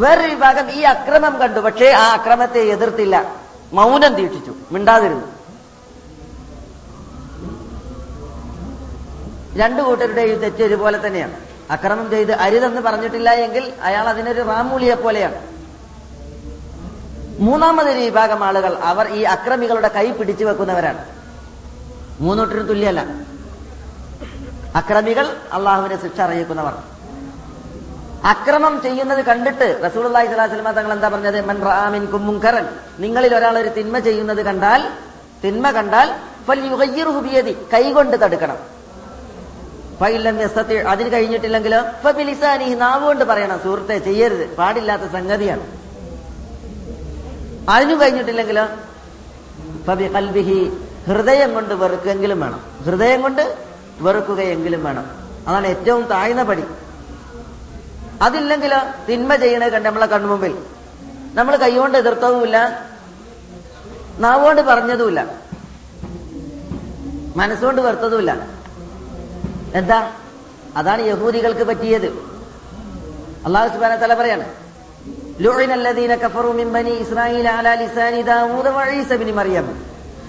വേറൊരു വിഭാഗം ഈ അക്രമം കണ്ടു പക്ഷേ ആ അക്രമത്തെ എതിർത്തില്ല. മൗനം ദീക്ഷിച്ചു മിണ്ടാതിരുന്നു. രണ്ടു കൂട്ടരുടെയും തെറ്റ് ഒരുപോലെ തന്നെയാണ്. അക്രമം ചെയ്ത് അരുതെന്ന് പറഞ്ഞിട്ടില്ല എങ്കിൽ അയാൾ അതിനൊരു റാമൂലിയെ പോലെയാണ്. മൂന്നാമതൊരു വിഭാഗം ആളുകൾ അവർ ഈ അക്രമികളുടെ കൈ പിടിച്ചു വെക്കുന്നവരാണ്. മൂന്നോട്ടിനും തുല്യല്ല അക്രമികൾ അള്ളാഹുവിനെ ശിക്ഷ അറിയിക്കുന്നവർ. അക്രമം ചെയ്യുന്നത് കണ്ടിട്ട് റസൂൽ സ്വലാസ്ലമ തങ്ങൾ എന്താ പറഞ്ഞത്? മൻ റാമിൻ കുമ്മുങ്കരൻ നിങ്ങളിൽ ഒരാൾ ഒരു തിന്മ ചെയ്യുന്നത് കണ്ടാൽ തിന്മ കണ്ടാൽ കൈകൊണ്ട് തടുക്കണം. അതിന് കഴിഞ്ഞിട്ടില്ലെങ്കിലോ? ഫബിലിസാനി നാവുകൊണ്ട് പറയണം. സുഹൃത്തെ ചെയ്യരുത്. പാടില്ലാത്ത സംഗതിയാണ്. അതിനും കഴിഞ്ഞിട്ടില്ലെങ്കിലോ? ഫബി ഹൃദയം കൊണ്ട് വെറുക്കെങ്കിലും വേണം. ഹൃദയം കൊണ്ട് വെറുക്കുകയെങ്കിലും വേണം. അതാണ് ഏറ്റവും താഴ്ന്ന പടി. അതില്ലെങ്കിലോ? തിന്മ ചെയ്യണത് കണ്ട് നമ്മളെ കൺമുമ്പിൽ നമ്മൾ കൈകൊണ്ട് എതിർത്തവുമില്ല നാവുകൊണ്ട് പറഞ്ഞതുമില്ല. മനസ്സുകൊണ്ട് വെറുത്തതുമില്ല. എന്താ? അതാണ് യഹൂദികൾക്ക് പറ്റിയത്. അള്ളാഹു സുബാന തല പറയാണ്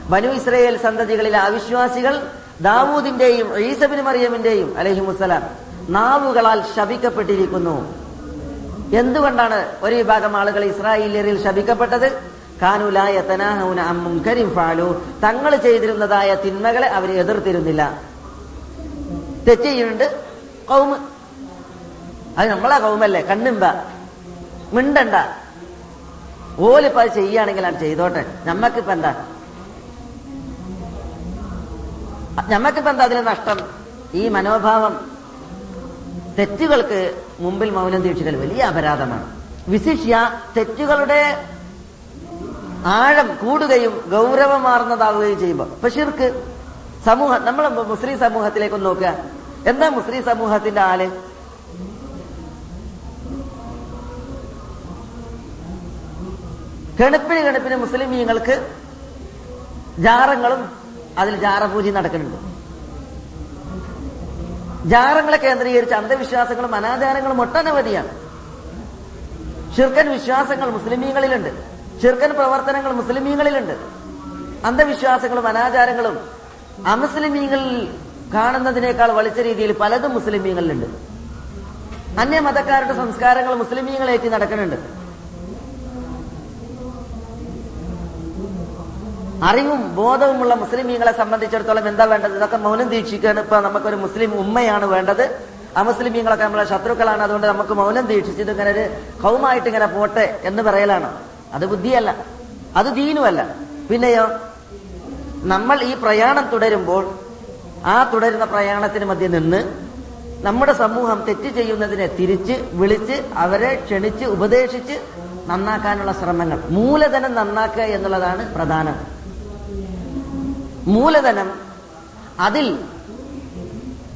ബനു ഇസ്രയേൽ സന്തതികളിലെ അവിശ്വാസികൾ ദാവൂദിന്റെയും ഈസബിൻ മറിയമിന്റെയും അലഹിമുസലാം നാവുകളാൽ ശപിക്കപ്പെട്ടിരിക്കുന്നു. എന്തുകൊണ്ടാണ് ഒരു വിഭാഗം ആളുകൾ ഇസ്രായേലിയറിൽ ശപിക്കപ്പെട്ടത്? കാനുലായ തനാഹൂന അമ്മും കരിം ഫാലു. തങ്ങൾ ചെയ്തിരുന്നതായ തിന്മകളെ അവർ എതിർത്തിരുന്നില്ല. തെറ്റ് ചെയ്യുന്നുണ്ട്. കൗമ് അത് നമ്മളാ കൗമല്ലേ? കണ്ണുമ്പ മിണ്ടണ്ട. ഓലിപ്പോ അത് ചെയ്യുകയാണെങ്കിൽ അത് ചെയ്തോട്ടെ. നമ്മക്കിപ്പോ എന്താ? നമ്മക്കിപ്പോ എന്താ അതിന് നഷ്ടം? ഈ മനോഭാവം തെറ്റുകൾക്ക് മുമ്പിൽ മൗനം ദീക്ഷിക്കൽ വലിയ അപരാധമാണ്. വിശിഷ്യ തെറ്റുകളുടെ ആഴം കൂടുകയും ഗൗരവമാർന്നതാവുകയും ചെയ്യുമ്പോൾ ഇപ്പൊ ഷിർക്ക് സമൂഹം നമ്മൾ മുസ്ലിം സമൂഹത്തിലേക്ക് ഒന്ന് നോക്കുക. എന്താ മുസ്ലിം സമൂഹത്തിന്റെ ആൽ കെണുപ്പിന് കെണുപ്പിന് മുസ്ലിമീങ്ങൾക്ക് ജാറങ്ങളും അതിൽ ജാറപൂജയും നടക്കുന്നുണ്ട്. ജാറങ്ങളെ കേന്ദ്രീകരിച്ച് അന്ധവിശ്വാസങ്ങളും അനാചാരങ്ങളും ഒട്ടനവധിയാണ്. ഷിർക്കൻ വിശ്വാസങ്ങൾ മുസ്ലിമീങ്ങളിലുണ്ട്. ഷിർക്കൻ പ്രവർത്തനങ്ങൾ മുസ്ലിമീങ്ങളിലുണ്ട്. അന്ധവിശ്വാസങ്ങളും അനാചാരങ്ങളും അമുസ്ലിമീങ്ങളിൽ കാണുന്നതിനേക്കാൾ വളിച്ച രീതിയിൽ പലതും മുസ്ലിമീങ്ങളിലുണ്ട്. അന്യമതക്കാരുടെ സംസ്കാരങ്ങൾ മുസ്ലിമീങ്ങളേറ്റി നടക്കുന്നുണ്ട്. അറിവും ബോധവുമുള്ള മുസ്ലിമീങ്ങളെ സംബന്ധിച്ചിടത്തോളം എന്താ വേണ്ടത്? ഇതൊക്കെ മൗനം ദീക്ഷിക്കാണ്. ഇപ്പൊ നമുക്കൊരു മുസ്ലിം ഉമ്മയാണ് വേണ്ടത്. അമുസ്ലിമീങ്ങളൊക്കെ നമ്മളെ ശത്രുക്കളാണ്. അതുകൊണ്ട് നമുക്ക് മൗനം ദീക്ഷിച്ചത് ഇങ്ങനെ ഒരു കൗമായിട്ട് ഇങ്ങനെ പോട്ടെ എന്ന് പറയലാണ്. അത് ബുദ്ധിയല്ല. അത് ദീനുമല്ല. പിന്നെയോ നമ്മൾ ഈ പ്രയാണം തുടരുമ്പോൾ ആ തുടരുന്ന പ്രയാണത്തിന് മധ്യ നിന്ന് നമ്മുടെ സമൂഹം തെറ്റ് ചെയ്യുന്നതിനെ തിരിച്ച് വിളിച്ച് അവരെ ക്ഷണിച്ച് ഉപദേശിച്ച് നന്നാക്കാനുള്ള ശ്രമങ്ങൾ. മൂലധനം നന്നാക്കുക എന്നുള്ളതാണ് പ്രധാനം. മൂലധനം അതിൽ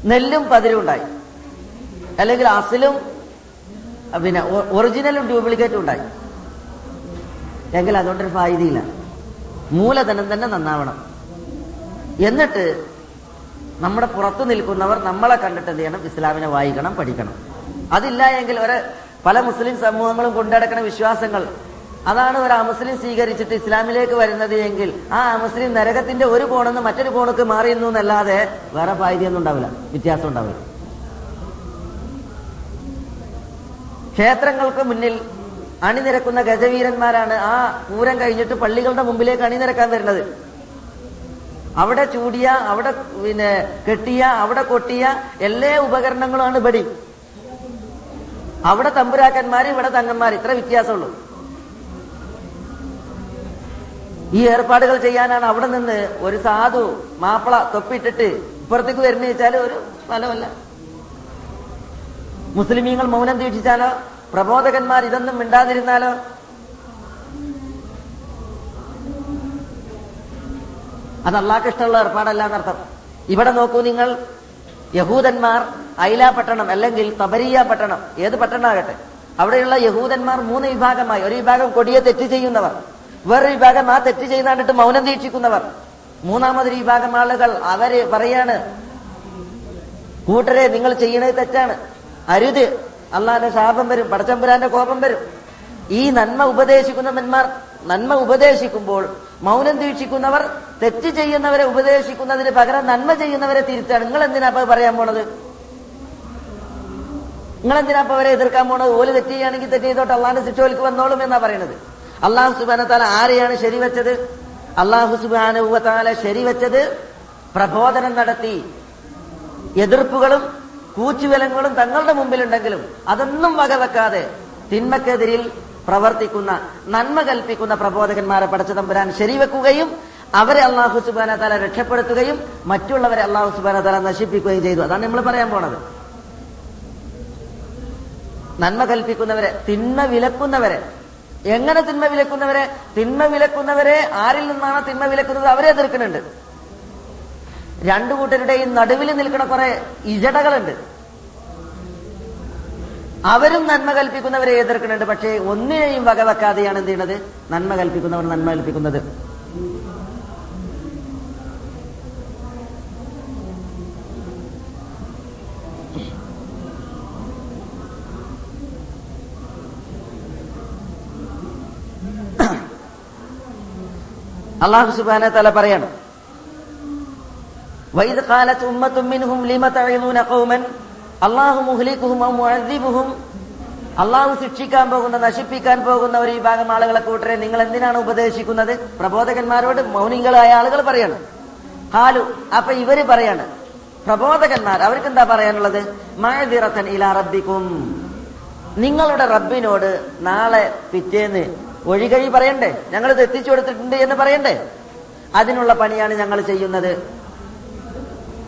നെല്ലും പതിരും ഉണ്ടായി. അല്ലെങ്കിൽ അസിലും പിന്നെ ഒറിജിനലും ഡ്യൂപ്ലിക്കേറ്റും ഉണ്ടായി. എങ്കിൽ അതുകൊണ്ടൊരു ഫായിദയില്ല. മൂലധനം തന്നെ നന്നാവണം. എന്നിട്ട് നമ്മുടെ പുറത്തു നിൽക്കുന്നവർ നമ്മളെ കണ്ടിട്ട് എന്ത് ചെയ്യണം? ഇസ്ലാമിനെ വായിക്കണം പഠിക്കണം. അതില്ല എങ്കിൽ ഒരു പല മുസ്ലിം സമൂഹങ്ങളും കൊണ്ടുനടക്കുന്ന വിശ്വാസങ്ങൾ. അതാണ് ഒരു അമുസ്ലിം സ്വീകരിച്ചിട്ട് ഇസ്ലാമിലേക്ക് വരുന്നത് എങ്കിൽ ആ അമുസ്ലിം നരകത്തിന്റെ ഒരു കോണെന്ന് മറ്റൊരു കോണക്ക് മാറിയുന്നു എന്നല്ലാതെ വേറെ ഫായിദയൊന്നും ഉണ്ടാവില്ല. വ്യത്യാസം ഉണ്ടാവില്ല. ക്ഷേത്രങ്ങൾക്ക് മുന്നിൽ അണിനിരക്കുന്ന ഗജവീരന്മാരാണ് ആ പൂരം കഴിഞ്ഞിട്ട് പള്ളികളുടെ മുമ്പിലേക്ക് അണിനിരക്കാൻ വരുന്നത്. അവിടെ ചൂടിയ അവിടെ പിന്നെ കെട്ടിയ അവിടെ കൊട്ടിയ എല്ലാ ഉപകരണങ്ങളുമാണ് ബടി. അവിടെ തമ്പുരാക്കന്മാർ ഇവിടെ തങ്ങന്മാർ ഇത്ര വ്യത്യാസമുള്ളൂ. ഈ ഏർപ്പാടുകൾ ചെയ്യാനാണ് അവിടെ നിന്ന് ഒരു സാധു മാപ്പിള തൊപ്പിട്ടിട്ട് ഇപ്പുറത്തേക്ക് വരുന്ന വെച്ചാൽ ഒരു ഫലമല്ല. മുസ്ലിമീങ്ങൾ മൗനം ദീക്ഷിച്ചാലോ? പ്രബോധകന്മാർ ഇതൊന്നും മിണ്ടാതിരുന്നാലോ? അത് അള്ളാഹ് ഇഷ്ടമുള്ള ഏർപ്പാടല്ല എന്നർത്ഥം. ഇവിടെ നോക്കൂ നിങ്ങൾ യഹൂദന്മാർ ഐല പട്ടണം അല്ലെങ്കിൽ തബരിയ പട്ടണം ഏത് പട്ടണമാകട്ടെ അവിടെയുള്ള യഹൂദന്മാർ മൂന്ന് വിഭാഗമായി ഒരു വിഭാഗം കൊടിയെ തെറ്റ് ചെയ്യുന്നവർ വേറൊരു വിഭാഗം ആ തെറ്റ് ചെയ്താണ്ടിട്ട് മൗനം ദീക്ഷിക്കുന്നവർ. മൂന്നാമതൊരു വിഭാഗം ആളുകൾ അവർ പറയാണ് കൂട്ടരെ നിങ്ങൾ ചെയ്യണത് തെറ്റാണ്. അരുത് അള്ളാന്റെ ശാപം വരും പടച്ചമ്പുരാന്റെ കോപം വരും. ഈ നന്മ ഉപദേശിക്കുന്നവന്മാർ നന്മ ഉപദേശിക്കുമ്പോൾ മൗനം ദീക്ഷിക്കുന്നവർ തെറ്റ് ചെയ്യുന്നവരെ ഉപദേശിക്കുന്നതിന് പകരം നന്മ ചെയ്യുന്നവരെ തിരുത്താണ് നിങ്ങൾ എന്തിനാ പറയാൻ പോണത്? നിങ്ങൾ എന്തിനാ അവരെ എതിർക്കാൻ പോണത്? ഓൽ തെറ്റ് ചെയ്യുകയാണെങ്കിൽ തെറ്റ് ചെയ്തോട്ട്. അള്ളാന്റെ ശിക്ഷോലിക്ക് വന്നോളും എന്നാ പറയുന്നത് അള്ളാഹു സുബാനത്താല ആരെയാണ് ശരിവെച്ചത്? അള്ളാഹു സുബാനുവത്താല ശരിവെച്ചത് പ്രബോധനം നടത്തി. എതിർപ്പുകളും കൂച്ചുവിലങ്ങളും തങ്ങളുടെ മുമ്പിലുണ്ടെങ്കിലും അതൊന്നും വകവെക്കാതെ തിന്മക്കെതിരിൽ പ്രവർത്തിക്കുന്ന നന്മ കൽപ്പിക്കുന്ന പ്രബോധകന്മാരെ പടച്ച തമ്പുരാൻ ശരിവെക്കുകയും അവരെ അള്ളാഹു സുബാന തല രക്ഷപ്പെടുത്തുകയും മറ്റുള്ളവരെ അള്ളാഹു സുബാന തല നശിപ്പിക്കുകയും ചെയ്തു. അതാണ് നമ്മൾ പറയാൻ പോണത്. നന്മ കൽപ്പിക്കുന്നവരെ തിന്മ വിലക്കുന്നവരെ. എങ്ങനെ തിന്മ വിലക്കുന്നവരെ? തിന്മ വിലക്കുന്നവരെ ആരിൽ നിന്നാണ് തിന്മ വിലക്കുന്നത്? അവരെ എതിർക്കുന്നുണ്ട്. രണ്ടു കൂട്ടരുടെയും നടുവിൽ നിൽക്കുന്ന കുറെ ഇജടകളുണ്ട്. അവരും നന്മ കൽപ്പിക്കുന്നവരെ എതിർക്കുന്നുണ്ട്. പക്ഷേ ഒന്നിനെയും വകവെക്കാതെയാണ് എന്ത് ചെയ്യുന്നത് നന്മ കൽപ്പിക്കുന്നവർ നന്മ കൽപ്പിക്കുന്നത്. അള്ളാഹു സുബാന തല പറയാണ് വൈദ് കാലത്ത് ഉമ്മത്തും അള്ളാഹു മുഹ്ലിഖുഹും അള്ളാഹു ശിക്ഷിക്കാൻ പോകുന്ന നശിപ്പിക്കാൻ പോകുന്ന ഒരു വിഭാഗം ആളുകളെ കൂട്ടരെ നിങ്ങൾ എന്തിനാണ് ഉപദേശിക്കുന്നത്? പ്രബോധകന്മാരോട് മൗനികളായ ആളുകൾ പറയാണ്. ഹാലു അപ്പൊ ഇവർ പറയാണ്. പ്രബോധകന്മാർ അവർക്ക് എന്താ പറയാനുള്ളത്? മഴതിറത്തൻ ഇലാ റബ്ബിക്കും. നിങ്ങളുടെ റബ്ബിനോട് നാളെ പിറ്റേന്ന് ഒഴികഴി പറയണ്ടേ? ഞങ്ങൾ ഇത് എത്തിച്ചു കൊടുത്തിട്ടുണ്ട് എന്ന് പറയണ്ടേ? അതിനുള്ള പണിയാണ് ഞങ്ങൾ ചെയ്യുന്നത്.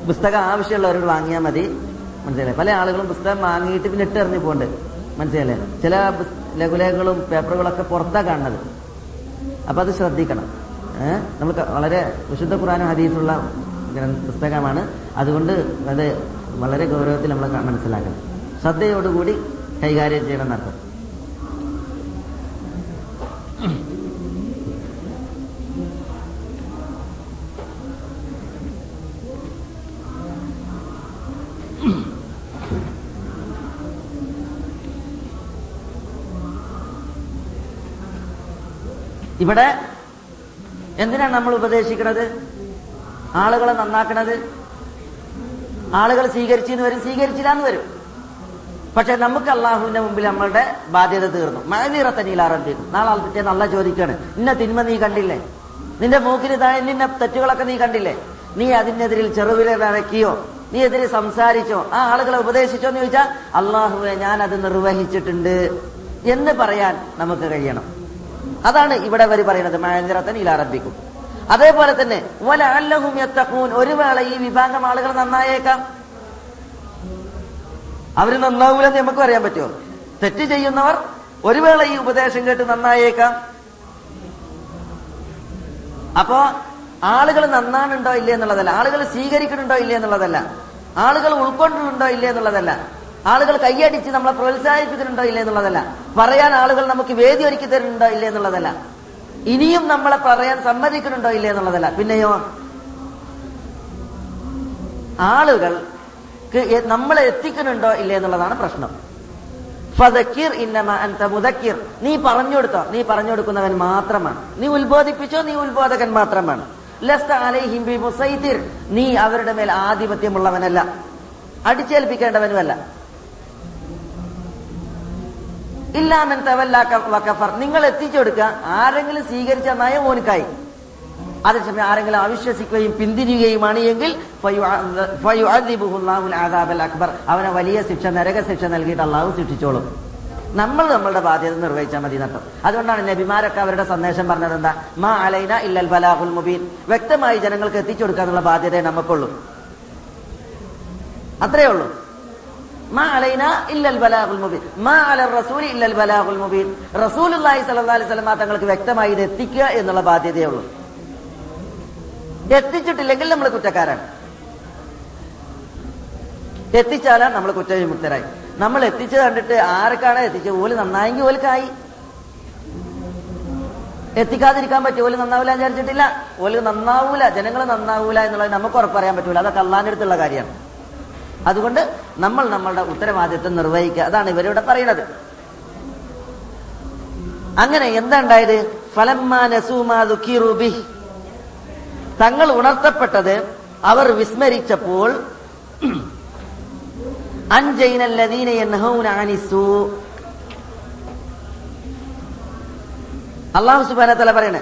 പുസ്തകം ആവശ്യമുള്ളവരോട് വാങ്ങിയാൽ മതി. മനസ്സിലായി പല ആളുകളും പുസ്തകം വാങ്ങിയിട്ട് പിന്നെ ഇട്ടെറിഞ്ഞു പോണ്ട് മനസ്സിലായില്ലേ? ചില ലഘുലേഖകളും പേപ്പറുകളൊക്കെ പുറത്താ കാണുന്നത്. അപ്പൊ അത് ശ്രദ്ധിക്കണം. നമ്മൾ വളരെ വിശുദ്ധ ഖുറാനും ഹദീസുള്ള പുസ്തകമാണ്. അതുകൊണ്ട് അത് വളരെ ഗൗരവത്തിൽ നമ്മൾ മനസ്സിലാക്കണം. ശ്രദ്ധയോടുകൂടി കൈകാര്യം ചെയ്യണം എന്നർത്ഥം. ഇവിടെ എന്തിനാണ് നമ്മൾ ഉപദേശിക്കുന്നത് ആളുകളെ നന്നാക്കണത്? ആളുകൾ സ്വീകരിച്ചെന്ന് വരും സ്വീകരിച്ചില്ല എന്ന് വരും. പക്ഷെ നമുക്ക് അള്ളാഹുവിന്റെ മുമ്പിൽ നമ്മളുടെ ബാധ്യത തീർന്നു. മഴനീറത്തനീലാറന്തി നാളെ പിറ്റേ നല്ല ചോദിക്കാണ്. ഇന്ന തിന്മ നീ കണ്ടില്ലേ? നിന്റെ മൂക്കിന് താഴെ നിന്നെ തെറ്റുകളൊക്കെ നീ കണ്ടില്ലേ? നീ അതിനെതിരിൽ ചെറുവിരലടക്കിയോ നീ എതിരെ സംസാരിച്ചോ? ആ ആളുകളെ ഉപദേശിച്ചോ എന്ന് ചോദിച്ചാൽ അള്ളാഹുവെ ഞാൻ അത് നിർവഹിച്ചിട്ടുണ്ട്. എന്ന് പറയാൻ നമുക്ക് കഴിയണം. അതാണ് ഇവിടെ അവർ പറയുന്നത് മഹേന്ദ്രത്തിന് ഇലാറബിക്കും അതേപോലെ തന്നെ വലഅല്ലഹും ഒരു വേള ഈ വിഭാഗം ആളുകൾ നന്നായേക്കാം. അവർ നന്നാവൂലെന്ന് നമുക്ക് അറിയാൻ പറ്റുമോ? തെറ്റ് ചെയ്യുന്നവർ ഒരു വേള ഈ ഉപദേശം കേട്ട് നന്നായേക്കാം. അപ്പോ ആളുകൾ നന്നാണുണ്ടോ ഇല്ലേ എന്നുള്ളതല്ല. ആളുകൾ സ്വീകരിക്കുന്നുണ്ടോ ഇല്ലേ എന്നുള്ളതല്ല. ആളുകൾ ഉൾക്കൊണ്ടിട്ടുണ്ടോ ഇല്ലേ എന്നുള്ളതല്ല. ആളുകൾ കൈയടിച്ച് നമ്മളെ പ്രോത്സാഹിപ്പിക്കുന്നുണ്ടോ ഇല്ലേ എന്നുള്ളതല്ല. പറയാൻ ആളുകൾ നമുക്ക് വേദി ഒരുക്കി തരുന്നുണ്ടോ ഇല്ലേ എന്നുള്ളതല്ല. ഇനിയും നമ്മളെ പറയാൻ സമ്മതിക്കുന്നുണ്ടോ ഇല്ലേ എന്നുള്ളതല്ല. പിന്നെയോ ആളുകൾ നമ്മളെ എത്തിക്കുന്നുണ്ടോ ഇല്ലേ എന്നുള്ളതാണ് പ്രശ്നം. ഫതക്കീർ ഇന്നമ അൻത മുതക്കീർ നീ പറഞ്ഞു കൊടുത്തോ. നീ പറഞ്ഞു കൊടുക്കുന്നവൻ മാത്രമാണ്. നീ ഉത്ബോധിപ്പിച്ചോ? നീ ഉത്ബോധകൻ മാത്രമാണ്. ലസ്ത അലൈഹിം നീ അവരുടെ മേൽ ആധിപത്യമുള്ളവനല്ല. അടിച്ചേൽപ്പിക്കേണ്ടവനുമല്ല. ഇല്ലാമൻ തവല്ലാക്കഫർ നിങ്ങൾ എത്തിച്ചു കൊടുക്കുക. ആരെങ്കിലും സ്വീകരിച്ച നയം ഓനിക്കായി. അതേസമയം ആരെങ്കിലും അവിശ്വസിക്കുകയും പിന്തിരിയുകയുമാണ് എങ്കിൽ അക്ബർ. അവനെ വലിയ ശിക്ഷ നരക ശിക്ഷ നൽകിയിട്ട് അള്ളാഹു ശിക്ഷിച്ചോളും. നമ്മൾ നമ്മളുടെ ബാധ്യത നിർവഹിച്ചാൽ മതി നട്ടം അതുകൊണ്ടാണ് നബിമാരൊക്കെ അവരുടെ സന്ദേശം പറഞ്ഞത് എന്താ? മാ അലൈന ഇല്ലൽ ബലാഹുൽ മുബീൻ. വ്യക്തമായി ജനങ്ങൾക്ക് എത്തിച്ചു കൊടുക്കാനുള്ള ബാധ്യതയെ നമുക്കുള്ളൂ അത്രേ ഉള്ളൂ. മാ അലൈന ഇല്ലൽ ബലാഹുൽ മുബീൻ. മാ അല റസൂൽ ഇല്ലൽ ബലാഹുൽ മുബീൻ. റസൂലുള്ളാഹി സ്വല്ലല്ലാഹി അലൈഹി വസല്ലം തങ്ങൾക്ക് വ്യക്തമായി ഇത് എത്തിക്കുക എന്നുള്ള ബാധ്യതയേ ഉള്ളൂ എത്തിച്ചിട്ടില്ലെങ്കിൽ നമ്മൾ കുറ്റക്കാരാണ്. എത്തിച്ചാലാണ് നമ്മൾ കുറ്റവിമുക്തരായി. നമ്മൾ എത്തിച്ചു കണ്ടിട്ട് ആർക്കാണ് എത്തിച്ചത്? ഓൽ നന്നായെങ്കിൽ ഓൽക്കായി. എത്തിക്കാതിരിക്കാൻ പറ്റും ഓൽ നന്നാവില്ല വിചാരിച്ചിട്ടില്ല. ഓൽ നന്നാവൂല ജനങ്ങൾ നന്നാവൂല എന്നുള്ളത് നമുക്ക് ഉറപ്പറിയാൻ പറ്റൂല. അതൊക്കെ അള്ളാന്റെ അടുത്തുള്ള കാര്യമാണ്. അതുകൊണ്ട് നമ്മൾ നമ്മളുടെ ഉത്തരവാദിത്വം നിർവഹിക്കുക. അതാണ് ഇവരിവിടെ പറയുന്നത്. അങ്ങനെ എന്താ ഉണ്ടായത്? ഫലമ്മാനസൂമാതുക്കിറുബി തങ്ങൾ ഉണർത്തപ്പെട്ടത് അവർ വിസ്മരിച്ചപ്പോൾ അൻജൈനല്ലദീന അള്ളാഹു സുബാന വ തആല പറയാണ്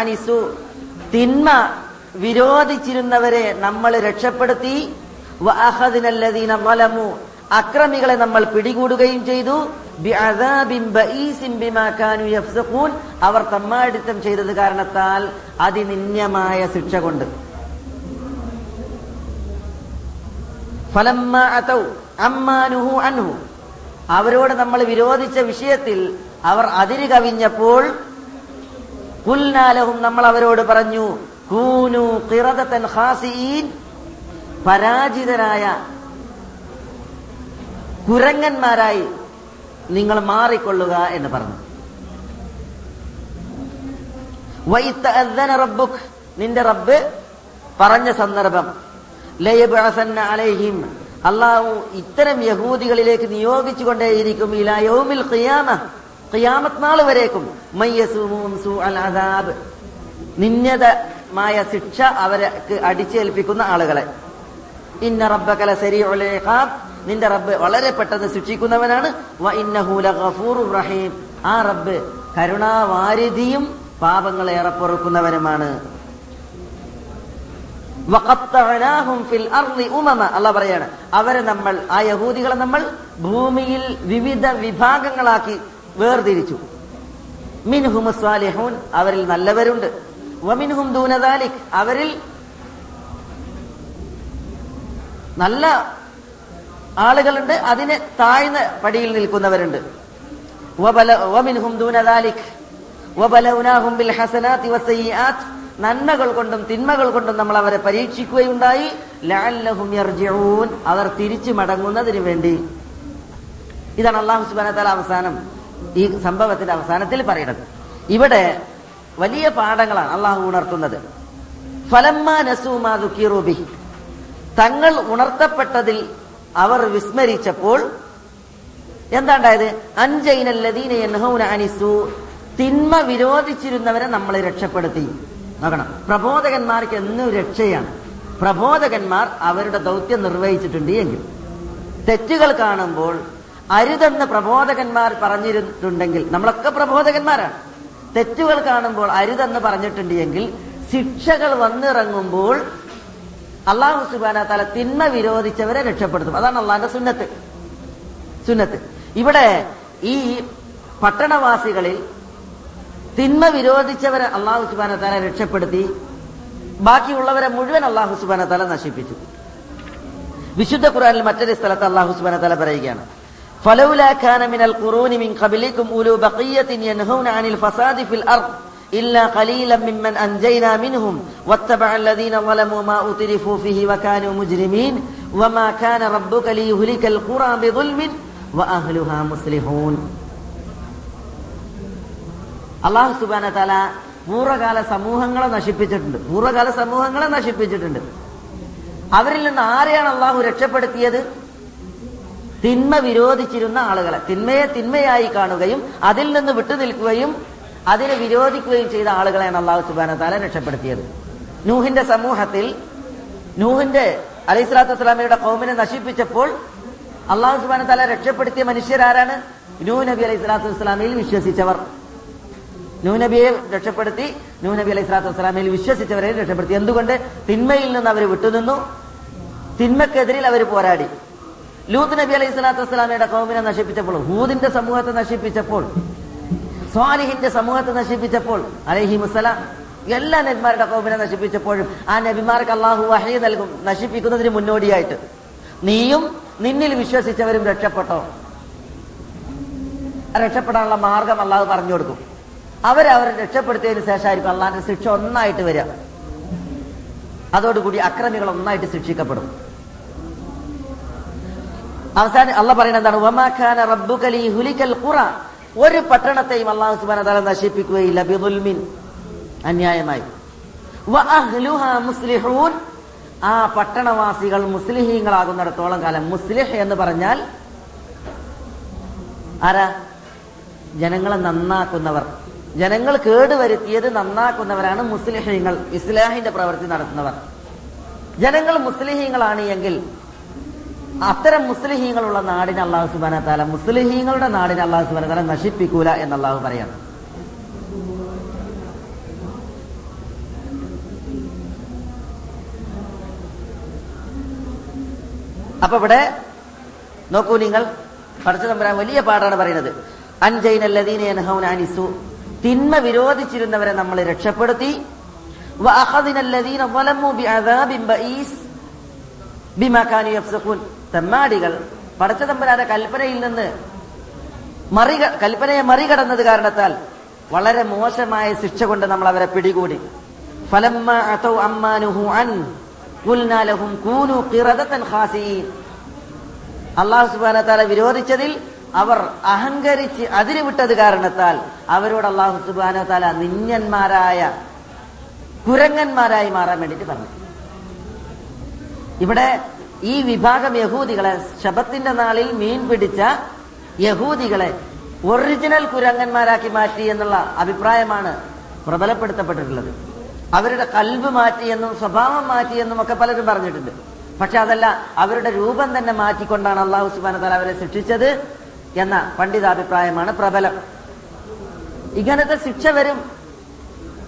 അനിസൂ. തിന്മ വിരോധിച്ചിരുന്നവരെ നമ്മൾ രക്ഷപ്പെടുത്തി. അക്രമികളെ നമ്മൾ പിടികൂടുകയും ചെയ്തു. അവർ തമ്മാടിത്തം ചെയ്തത് കാരണത്താൽ അതിനിന്യമായ ശിക്ഷ കൊണ്ട്. അവരോട് നമ്മൾ വിരോധിച്ച വിഷയത്തിൽ അവർ അതിര് കവിഞ്ഞപ്പോൾ നമ്മൾ അവരോട് പറഞ്ഞു കൂനു പരാജിതരായ കുരങ്ങന്മാരായി നിങ്ങൾ മാറിക്കൊള്ളുക എന്ന് പറഞ്ഞു. റബ്ബുക്ക് റബ്ബുക് നിന്റെ റബ്ബ് പറഞ്ഞ സന്ദർഭം. അലൈഹിം അള്ളാഹു ഇത്തരം യഹൂദികളിലേക്ക് നിയോഗിച്ചുകൊണ്ടേയിരിക്കും ഇലാ യൗമിൽ ഖിയാമ ഖിയാമത്ത് നാൾ വരേക്കും. മയ്യസൂമും സൂഅൽ അദാബ് നിന്യതമായ ശിക്ഷ അവരെ അടിച്ചേൽപ്പിക്കുന്ന ആളുകളെ. ഇന്ന റബ്ബകല ലസരീഉൽ നിന്റെ റബ്ബ് വളരെ പെട്ടെന്ന് ശിക്ഷിക്കുന്നവനാണ്. റഹീം. ആ റബ്ബ് കരുണാവാരിധിയും പാപങ്ങൾ ഏറെ പൊറുക്കുന്നവനുമാണ്. വഖത്തഅനാഹും ഫിൽ അർളി ഉമമ. അല്ലാഹ് പറയാണ് അവരെ നമ്മൾ ആ യഹൂദികളെ നമ്മൾ ഭൂമിയിൽ വിവിധ വിഭാഗങ്ങളാക്കി വേർതിരിച്ചു. മിൻഹും സ്വാലിഹൂൻ അവരിൽ നല്ലവരുണ്ട്. വമിൻഹും ദൂനദാലിക് അവരിൽ നല്ല ആളുകളുണ്ട് അതിന് താഴ്ന്ന പടിയിൽ നിൽക്കുന്നവരുണ്ട്. വമിൻഹും ബിൽ ഹസനാതി നന്മകൾ കൊണ്ടും തിന്മകൾ കൊണ്ടും നമ്മൾ അവരെ പരീക്ഷിക്കുകയുണ്ടായി. യർജിഊൻ. അവർ തിരിച്ചു മടങ്ങുന്നതിന് വേണ്ടി. ഇതാണ് അള്ളാഹു സുബാന അവസാനം ഈ സംഭവത്തിന്റെ അവസാനത്തിൽ പറയുന്നത്. ഇവിടെ വലിയ പാഠങ്ങളാണ് അള്ളാഹു ഉണർത്തുന്നത്. തങ്ങൾ ഉണർത്തപ്പെട്ടതിൽ അവർ വിസ്മരിച്ചപ്പോൾ എന്താണ്ടായത്? അനിസു തിന്മ വിരോധിച്ചിരുന്നവരെ നമ്മൾ രക്ഷപ്പെടുത്തി. നോക്കണം. പ്രബോധകന്മാർക്ക് എന്നും രക്ഷയാണ്. പ്രബോധകന്മാർ അവരുടെ ദൗത്യം നിർവഹിച്ചിട്ടുണ്ട് എങ്കിൽ. തെറ്റുകൾ കാണുമ്പോൾ അരുതെന്ന് പ്രബോധകന്മാർ പറഞ്ഞിരുന്നുണ്ടെങ്കിൽ നമ്മളൊക്കെ പ്രബോധകന്മാരാണ്. തെറ്റുകൾ കാണുമ്പോൾ അരുതെന്ന് പറഞ്ഞിട്ടുണ്ട് എങ്കിൽ ശിക്ഷകൾ വന്നിറങ്ങുമ്പോൾ അള്ളാഹു സുബാന തല തിന്മ വിരോധിച്ചവരെ രക്ഷപ്പെടുത്തും. അതാണ് അള്ളാന്റെ സുന്നത്ത്. സുന്നത്ത്. ഇവിടെ ഈ പട്ടണവാസികളിൽ തിന്മ വിരോധിച്ചവരെ അള്ളാഹു സുബാന തല രക്ഷപ്പെടുത്തി ബാക്കിയുള്ളവരെ മുഴുവൻ അള്ളാഹു സുബാന തല നശിപ്പിച്ചു. വിശുദ്ധ ഖുറാനിൽ മറ്റൊരു സ്ഥലത്ത് അള്ളാഹു സുബാന തല പറയുകയാണ് فلولا كان من القرون من قبلكم أولو بقية ينهون عن الفساد في الأرض إلا قليلا ممن أنجينا منهم واتبع الذين ظلموا ما أترفوا فيه وكانوا مجرمين وما كان ربك ليهلك القرى بظلم وأهلها مصلحون അള്ളാഹു സുബാന തല പൂർവ്വകാല സമൂഹങ്ങളെ നശിപ്പിച്ചിട്ടുണ്ട് പൂർവ്വകാല സമൂഹങ്ങളെ നശിപ്പിച്ചിട്ടുണ്ട് അവരിൽ നിന്ന് ആരെയാണ് അള്ളാഹു രക്ഷപ്പെടുത്തിയത് തിന്മ വിരോധിച്ചിരുന്ന ആളുകളെ തിന്മയെ തിന്മയായി കാണുകയും അതിൽ നിന്ന് വിട്ടുനിൽക്കുകയും അതിനെ വിരോധിക്കുകയും ചെയ്ത ആളുകളെയാണ് അള്ളാഹു സുബാന താല രക്ഷപ്പെടുത്തിയത്. നൂഹിന്റെ സമൂഹത്തിൽ നൂഹിന്റെ അലൈഹി സ്വലാത്തു വസ്സലാമയുടെ കോമിനെ നശിപ്പിച്ചപ്പോൾ അള്ളാഹു സുബാന താല രക്ഷപ്പെടുത്തിയ മനുഷ്യരാരാണ്? നൂ നബി അലൈഹി സ്വലാത്തു വസ്സലാമയിൽ വിശ്വസിച്ചവർ. നൂ നബിയെ രക്ഷപ്പെടുത്തി നൂ നബി അലൈഹി സ്വലാത്തു വസ്സലാമയിൽ വിശ്വസിച്ചവരെ രക്ഷപ്പെടുത്തി. എന്തുകൊണ്ട്? തിന്മയിൽ നിന്ന് അവർ വിട്ടുനിന്നു. തിന്മക്കെതിരിൽ അവർ പോരാടി. ലൂത്ത് നബി അലൈഹി സ്വലാത്തു വസ്സലാമയുടെ കൗമിനെ നശിപ്പിച്ചപ്പോൾ ഹൂദിന്റെ സമൂഹത്തെ നശിപ്പിച്ചപ്പോൾ സ്വാലിഹിന്റെ സമൂഹത്തെ നശിപ്പിച്ചപ്പോൾ അലഹി മുസലാം എല്ലാ നബിമാരുടെ കോമിനെ നശിപ്പിച്ചപ്പോഴും ആ നബിമാർക്ക് അള്ളാഹു വഹി നൽകും നശിപ്പിക്കുന്നതിന് മുന്നോടിയായിട്ട്. നീയും നിന്നിൽ വിശ്വസിച്ചവരും രക്ഷപ്പെട്ടോ? രക്ഷപ്പെടാനുള്ള മാർഗം അള്ളാഹു പറഞ്ഞു കൊടുക്കും. അവരവരെ രക്ഷപ്പെടുത്തിയതിനു ശേഷമായിരിക്കും അള്ളാഹിന്റെ ശിക്ഷ ഒന്നായിട്ട് വരിക. അതോടുകൂടി അക്രമികൾ ഒന്നായിട്ട് ശിക്ഷിക്കപ്പെടും. അവസാനം അല്ല പറയുന്നത് എന്താണ്? വമാഖാന റബ്ബുകലി ഹുലിക്കൽ ഖുറ. ഒരു പട്ടണത്തെയും അള്ളാഹു സുബാന തല നശിപ്പിക്കുകയില്ല ബിദുൽമിൻ. അന്യായമായി. മുസ്ലിഹൂൻ. ആ പട്ടണവാസികൾ മുസ്ലിഹീങ്ങളാകുന്നിടത്തോളം കാലം മുസ്ലിഹ് എന്ന് പറഞ്ഞാൽ ആരാ? ജനങ്ങളെ നന്നാക്കുന്നവർ. ജനങ്ങൾ കേടുവരുത്തിയത് നന്നാക്കുന്നവരാണ് മുസ്ലിഹീങ്ങൾ ഇസ്ലാഹിന്റെ പ്രവൃത്തി നടത്തുന്നവർ. ജനങ്ങൾ മുസ്ലിഹീങ്ങളാണ് എങ്കിൽ അത്തരം മുസ്ലിഹീങ്ങളുള്ള നാടിന് അള്ളാഹു സുബാന താല മുസ്ലിഹീങ്ങളുടെ നാടിന് അള്ളാഹു സുബാന താല നശിപ്പിക്കൂല എന്ന് പറയാണ് അപ്പൊ ഇവിടെ നോക്കൂ നിങ്ങൾ പഠിച്ചു തമ്പരാൻ വലിയ പാടാണ് പറയുന്നത്. അൻജൈനല്ലദീനു തിന്മ വിരോധിച്ചിരുന്നവരെ നമ്മൾ രക്ഷപ്പെടുത്തി. യഫ്സഖൂൻ. തെമ്മാടികൾ. പടച്ച തമ്പരാന്റെ കൽപ്പനയിൽ നിന്ന് മറി കൽപ്പനയെ മറികടന്നത് കാരണത്താൽ വളരെ മോശമായ ശിക്ഷ കൊണ്ട് നമ്മൾ അവരെ പിടികൂടി. തആല വിരോധിച്ചതിൽ അവർ അഹങ്കരിച്ച് അതിര് വിട്ടത് കാരണത്താൽ അവരോട് അള്ളാഹു സുബാന താല നിന്യന്മാരായ കുരങ്ങന്മാരായി മാറാൻ വേണ്ടിയിട്ട് പറഞ്ഞു. ഇവിടെ ഈ വിഭാഗം യഹൂദികളെ ശബത്തിന്റെ നാളിൽ മീൻ പിടിച്ച യഹൂദികളെ ഒറിജിനൽ കുരങ്ങന്മാരാക്കി മാറ്റി എന്നുള്ള അഭിപ്രായമാണ് പ്രബലപ്പെടുത്തപ്പെട്ടിട്ടുള്ളത്. അവരുടെ കൽവ് മാറ്റിയെന്നും സ്വഭാവം മാറ്റിയെന്നും ഒക്കെ പലരും പറഞ്ഞിട്ടുണ്ട്. പക്ഷെ അതല്ല അവരുടെ രൂപം തന്നെ മാറ്റിക്കൊണ്ടാണ് അള്ളാഹു സുബാന തല അവരെ ശിക്ഷിച്ചത് എന്ന പണ്ഡിതാഭിപ്രായമാണ് പ്രബലം. ഇങ്ങനത്തെ ശിക്ഷ വരും.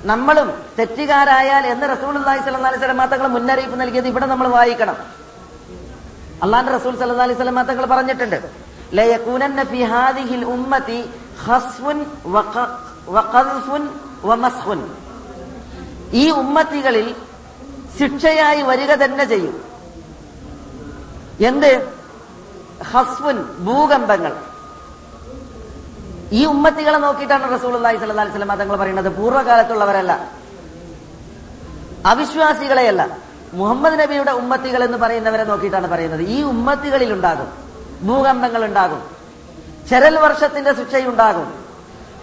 നമ്മളും തെറ്റുകാരായാൽ എന്ന് റസൂൾ അള്ളാഹി സ്വലം സ്വലം തങ്ങൾ മുന്നറിയിപ്പ് നൽകിയത് ഇവിടെ നമ്മൾ വായിക്കണം. അള്ളാന്റെ റസൂൽ സല്ലല്ലാഹു അലൈഹി വസല്ലം തങ്ങൾ പറഞ്ഞിട്ടുണ്ട്. ഈ ഉമ്മത്തികളിൽ ശിക്ഷയായി വരിക തന്നെ ചെയ്യും. എന്ത്? ഹസ്ഫുൻ ഭൂകമ്പങ്ങൾ. ഈ ഉമ്മത്തികളെ നോക്കിയിട്ടാണ് റസൂൽ അള്ളാഹി സല്ലാ അലൈഹി വസല്ലം തങ്ങൾ പറയുന്നത്. പൂർവകാലത്തുള്ളവരല്ല. അവിശ്വാസികളെയല്ല. മുഹമ്മദ് നബിയുടെ ഉമ്മത്തികൾ എന്ന് പറയുന്നവരെ നോക്കിയിട്ടാണ് പറയുന്നത്. ഈ ഉമ്മത്തികളിൽ ഉണ്ടാകും ഭൂകമ്പങ്ങൾ ഉണ്ടാകും. ചരൽ വർഷത്തിന്റെ ശിക്ഷയുണ്ടാകും.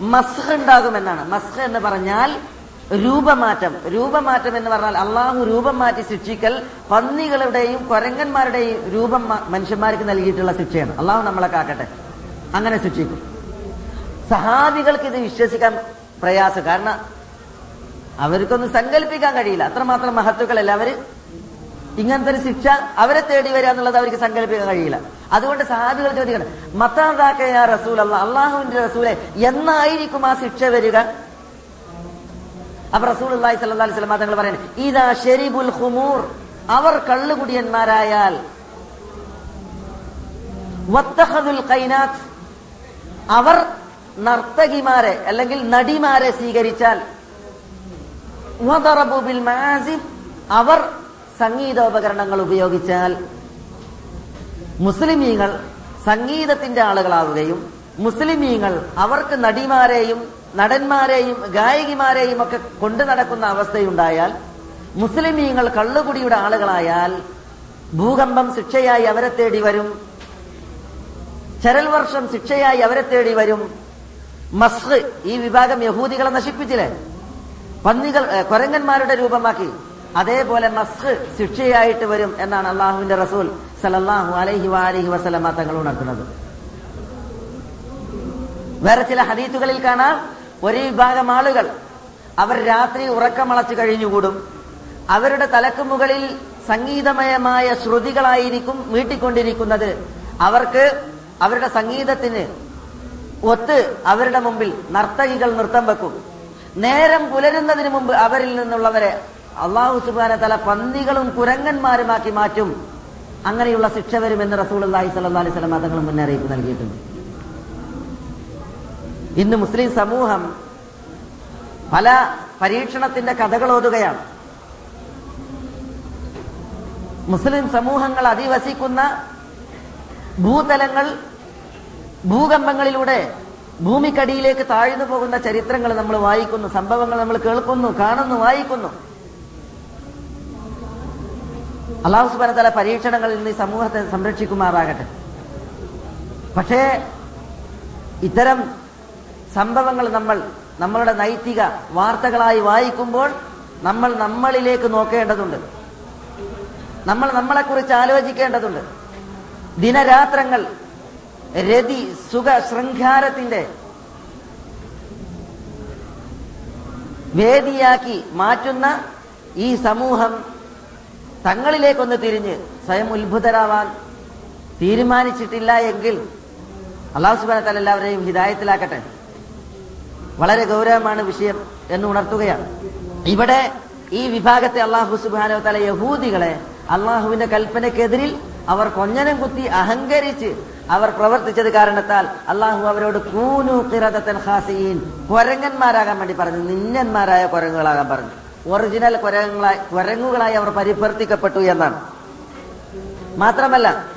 മസ്ഹ് ഉണ്ടാകും എന്നാണ് മസ്ഹ് എന്ന് പറഞ്ഞാൽ രൂപമാറ്റം. രൂപമാറ്റം എന്ന് പറഞ്ഞാൽ അള്ളാഹു രൂപം മാറ്റി ശിക്ഷിക്കൽ പന്നികളുടെയും കൊരങ്ങന്മാരുടെയും രൂപം മനുഷ്യന്മാർക്ക് നൽകിയിട്ടുള്ള ശിക്ഷയാണ്. അള്ളാഹു നമ്മളെ കാക്കട്ടെ. അങ്ങനെ ശിക്ഷിക്കും. സഹാബികൾക്ക് ഇത് വിശ്വസിക്കാൻ പ്രയാസം. കാരണം അവർക്കൊന്നും സങ്കല്പിക്കാൻ കഴിയില്ല. അത്രമാത്രം മഹത്വക്കളല്ല അവർ? ഇങ്ങനത്തെ ഒരു ശിക്ഷ അവരെ തേടി വരിക എന്നുള്ളത് അവർക്ക് സങ്കല്പിക്കാൻ കഴിയില്ല. അതുകൊണ്ട് സഹാബികൾ ചോദിക്കണം മത്താതാക്കയ റസൂൽ അല്ല അള്ളാഹുവിന്റെ റസൂലെ എന്നായിരിക്കും ആ ശിക്ഷ വരിക? അപ്പൊ റസൂൽ അള്ളാഹി സല്ലാ അലൈഹി തങ്ങൾ പറയുന്നത് ഇതാ ഷെരിബുൽ ഹുമൂർ അവർ കള്ളുകുടിയന്മാരായാൽ അവർ നർത്തകിമാരെ അല്ലെങ്കിൽ നടിമാരെ സ്വീകരിച്ചാൽ അവർ സംഗീതോപകരണങ്ങൾ ഉപയോഗിച്ചാൽ മുസ്ലിമീങ്ങൾ സംഗീതത്തിന്റെ ആളുകളാവുകയും മുസ്ലിമീങ്ങൾ അവർക്ക് നടിമാരെയും നടന്മാരെയും ഗായകിമാരെയും ഒക്കെ കൊണ്ടു നടക്കുന്ന അവസ്ഥയുണ്ടായാൽ മുസ്ലിമീങ്ങൾ കള്ളുകുടിയുടെ ആളുകളായാൽ ഭൂകമ്പം ശിക്ഷയായി അവരെ തേടി വരും. ചരൽ വർഷം ശിക്ഷയായി അവരെ തേടി വരും. മസ്ഹ് ഈ വിഭാഗം യഹൂദികളെ നശിപ്പിച്ചില്ലേ? പന്നികൾ കൊരങ്ങന്മാരുടെ രൂപമാക്കി. അതേപോലെ മസ്ഹ് ശിക്ഷയായിട്ട് വരും എന്നാണ് അള്ളാഹുവിന്റെ റസൂൽ സലല്ലാഹു അലൈഹി വാലിഹി വസലമ തങ്ങൾ ഉണർത്തുന്നത്. വേറെ ചില ഹദീത്തുകളിൽ കാണാം ഒരു വിഭാഗം ആളുകൾ അവർ രാത്രി ഉറക്കമളച്ചു കഴിഞ്ഞുകൂടും. അവരുടെ തലക്ക് മുകളിൽ സംഗീതമയമായ ശ്രുതികളായിരിക്കും മീട്ടിക്കൊണ്ടിരിക്കുന്നത് അവർക്ക് അവരുടെ സംഗീതത്തിന് ഒത്ത് അവരുടെ മുമ്പിൽ നർത്തകികൾ നൃത്തം വെക്കും. നേരം പുലരുന്നതിന് മുമ്പ് അവരിൽ നിന്നുള്ളവരെ അള്ളാഹു സുബാന തല പന്നികളും കുരങ്ങന്മാരുമാക്കി മാറ്റും. അങ്ങനെയുള്ള ശിക്ഷ വരുമെന്ന് റസൂൾ അള്ളാഹി സല്ലാ അലൈഹി സ്വലം തങ്ങൾ മുന്നറിയിപ്പ് നൽകിയിട്ടുണ്ട്. ഇന്ന് മുസ്ലിം സമൂഹം പല പരീക്ഷണത്തിന്റെ കഥകൾ ഓതുകയാണ്. മുസ്ലിം സമൂഹങ്ങൾ അധിവസിക്കുന്ന ഭൂതലങ്ങൾ ഭൂകമ്പങ്ങളിലൂടെ ഭൂമിക്കടിയിലേക്ക് താഴ്ന്നു പോകുന്ന ചരിത്രങ്ങൾ നമ്മൾ വായിക്കുന്നു സംഭവങ്ങൾ നമ്മൾ കേൾക്കുന്നു കാണുന്നു വായിക്കുന്നു. അള്ളാഹു സുബാന തല പരീക്ഷണങ്ങളിൽ നിന്ന് സമൂഹത്തെ സംരക്ഷിക്കുമാറാകട്ടെ. പക്ഷേ ഇത്തരം സംഭവങ്ങൾ നമ്മൾ നമ്മളുടെ നൈതിക വാർത്തകളായി വായിക്കുമ്പോൾ നമ്മൾ നമ്മളിലേക്ക് നോക്കേണ്ടതുണ്ട്. നമ്മൾ നമ്മളെക്കുറിച്ച് ആലോചിക്കേണ്ടതുണ്ട്. ദിനരാത്രങ്ങൾ രതി സുഖ ശൃംഖാരത്തിന്റെ വേദിയാക്കി മാറ്റുന്ന ഈ സമൂഹം തങ്ങളിലേക്കൊന്ന് തിരിഞ്ഞ് സ്വയം ഉത്ഭുതരാവാൻ തീരുമാനിച്ചിട്ടില്ല എങ്കിൽ അള്ളാഹു സുബാന എല്ലാവരെയും ഹിതായത്തിലാക്കട്ടെ വളരെ ഗൗരവമാണ് വിഷയം എന്ന് ഉണർത്തുകയാണ്. ഇവിടെ ഈ വിഭാഗത്തെ അള്ളാഹു സുബാനോ തല യഹൂദികളെ അള്ളാഹുവിന്റെ കൽപ്പനക്കെതിരിൽ അവർ കൊഞ്ഞനം കുത്തി അഹങ്കരിച്ച് അവർ പ്രവർത്തിച്ചത് കാരണത്താൽ അള്ളാഹു അവരോട് കൂനു കിറതത്തൻ ഹാസീൻ കൊരങ്ങന്മാരാകാൻ വേണ്ടി പറഞ്ഞു. നിന്നന്മാരായ കൊരങ്ങുകളാകാൻ പറഞ്ഞു. ഒറിജിനൽ കൊരങ്ങളായി കൊരങ്ങുകളായി അവർ പരിഭർത്തിക്കപ്പെട്ടു എന്നാണ്. മാത്രമല്ല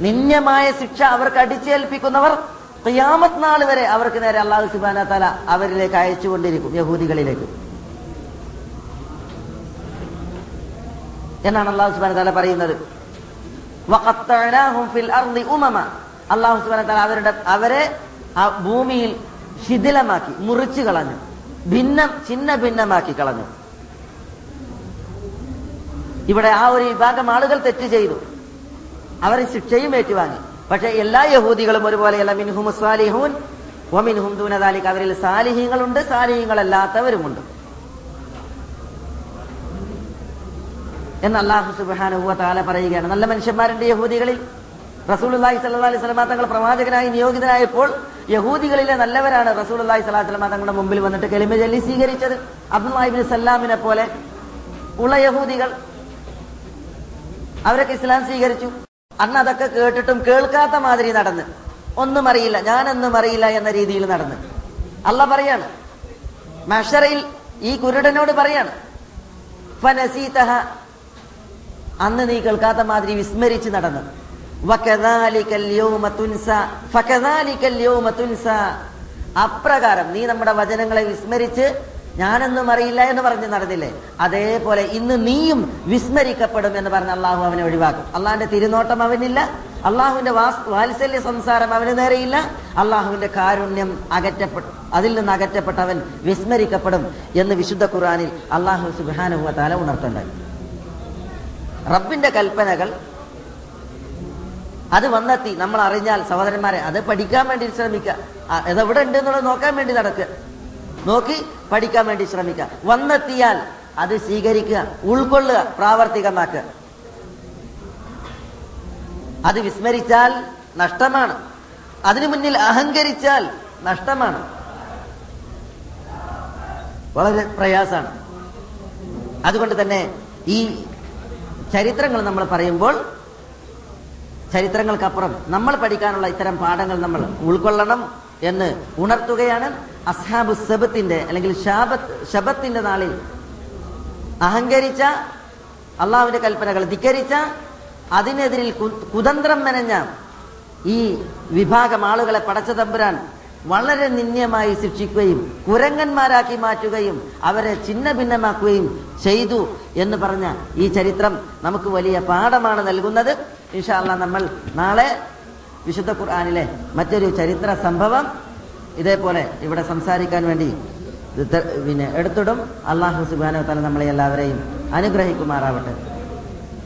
നിന്യമായ ശിക്ഷ അവർക്ക് അടിച്ചേൽപ്പിക്കുന്നവർ ക്യാമത് നാൾ വരെ അവർക്ക് നേരെ അള്ളാഹു സുബാന തല അവരിലേക്ക് അയച്ചുകൊണ്ടിരിക്കും യഹൂദികളിലേക്ക്. എന്നാണ് അള്ളാഹു സുബാന താല പറയുന്നത്. അള്ളാഹു സുബാന താല അവരുടെ അവരെ ആ ഭൂമിയിൽ ശിഥിലമാക്കി മുറിച്ചു കളഞ്ഞു. ഭിന്നം ചിന്ന ഭിന്നമാക്കി കളഞ്ഞു. ഇവിടെ ആ ഒരു വിഭാഗം ആളുകൾ തെറ്റ് ചെയ്തു. അവർ ശിക്ഷയും ഏറ്റുവാങ്ങി. പക്ഷെ എല്ലാ യഹൂദികളും ഒരുപോലെയല്ല. മിൻഹും സാലിഹൂൻ ഒമിൻഹും ദൂനദാലിക്ക് അവരിൽ സാലിഹ്യങ്ങളുണ്ട് സാലിഹ്യങ്ങളല്ലാത്തവരുമുണ്ട് എന്ന് അള്ളാഹു സുബാനുഹുവ താല പറയുകയാണ്. നല്ല മനുഷ്യന്മാരുണ്ട് യഹൂദികളിൽ. സല്ലല്ലാഹു അലൈഹി വസല്ലം തങ്ങൾ പ്രവാചകനായി നിയോഗിതനായപ്പോൾ യഹൂദികളിലെ നല്ലവരാണ് സ്വല്ലല്ലാഹു അലൈഹി വസല്ലം തങ്ങളുടെ മുമ്പിൽ വന്നിട്ട് കലിമ ചൊല്ലി സ്വീകരിച്ചത് അബ്ദുല്ലാഹിബിൻ സല്ലാമിനെ പോലെ ഉള്ള യഹൂദികൾ അവരൊക്കെ ഇസ്ലാം സ്വീകരിച്ചു. അന്ന് അതൊക്കെ കേട്ടിട്ടും കേൾക്കാത്ത മാതിരി നടന്ന്. ഒന്നും അറിയില്ല ഞാനൊന്നും അറിയില്ല എന്ന രീതിയിൽ നടന്ന്. അല്ല പറയാണ് മഷറയിൽ ഈ കുരുടനോട് പറയാണ് ഫനസീതഹ അന്ന് നീ കേൾക്കാത്ത മാതിരി വിസ്മരിച്ച് നടന്നു. അപ്രകാരം നീ നമ്മുടെ വചനങ്ങളെ വിസ്മരിച്ച് ഞാനൊന്നും അറിയില്ല എന്ന് പറഞ്ഞ് നടന്നില്ലേ? അതേപോലെ ഇന്ന് നീയും വിസ്മരിക്കപ്പെടും എന്ന് പറഞ്ഞ് അള്ളാഹു അവനെ ഒഴിവാക്കും. അള്ളാഹിന്റെ തിരുനോട്ടം അവനില്ല. അള്ളാഹുവിന്റെ വാത്സല്യ സംസാരം അവന് നേരെയില്ല അള്ളാഹുവിന്റെ കാരുണ്യം അകറ്റപ്പെട്ടു അതിൽ നിന്ന് അകറ്റപ്പെട്ടവൻ വിസ്മരിക്കപ്പെടും എന്ന് വിശുദ്ധ ഖുറാനിൽ അള്ളാഹു സുബാനുഹ താല ഉണർത്തുണ്ടായി റബ്ബിന്റെ കൽപ്പനകൾ അത് വന്നെത്തി. നമ്മൾ അറിഞ്ഞാൽ സഹോദരന്മാരെ അത് പഠിക്കാൻ വേണ്ടി ശ്രമിക്കുക. അതെവിടെ ഉണ്ട് എന്നുള്ളത് നോക്കാൻ വേണ്ടി നടക്കുക. നോക്കി പഠിക്കാൻ വേണ്ടി ശ്രമിക്കുക. വന്നെത്തിയാൽ അത് സ്വീകരിക്കുക ഉൾക്കൊള്ളുക പ്രാവർത്തികമാക്കുക. അത് വിസ്മരിച്ചാൽ നഷ്ടമാണ്. അതിനു മുന്നിൽ അഹങ്കരിച്ചാൽ നഷ്ടമാണ്. വളരെ പ്രയാസാണ് അതുകൊണ്ട് തന്നെ ഈ ചരിത്രങ്ങൾ നമ്മൾ പറയുമ്പോൾ ചരിത്രങ്ങൾക്കപ്പുറം നമ്മൾ പഠിക്കാനുള്ള ഇത്തരം പാഠങ്ങൾ നമ്മൾ ഉൾക്കൊള്ളണം എന്ന് ഉണർത്തുകയാണ് അസ്ഹാബു സബത്തിന്റെ അല്ലെങ്കിൽ ശബത്തിന്റെ നാളിൽ. അഹങ്കരിച്ച അള്ളാഹുവിന്റെ കൽപ്പനകൾ ധിക്കരിച്ച അതിനെതിരിൽ കുതന്ത്രം മെനഞ്ഞ ഈ വിഭാഗം ആളുകളെ പടച്ച തമ്പുരാൻ വളരെ നിന്ദ്യമായി ശിക്ഷിക്കുകയും കുരങ്ങന്മാരാക്കി മാറ്റുകയും അവരെ ചിന്ന ഭിന്നമാക്കുകയും ചെയ്തു എന്ന് പറഞ്ഞ ഈ ചരിത്രം നമുക്ക് വലിയ പാഠമാണ് നൽകുന്നത്. ഇൻഷാല്ല നമ്മൾ നാളെ വിശുദ്ധ ഖുർആാനിലെ മറ്റൊരു ചരിത്ര സംഭവം ഇതേപോലെ ഇവിടെ സംസാരിക്കാൻ വേണ്ടി പിന്നെ എടുത്തിടും. അള്ളാഹു സുബാനോ തല നമ്മളെ എല്ലാവരെയും അനുഗ്രഹിക്കുമാറാവട്ടെ.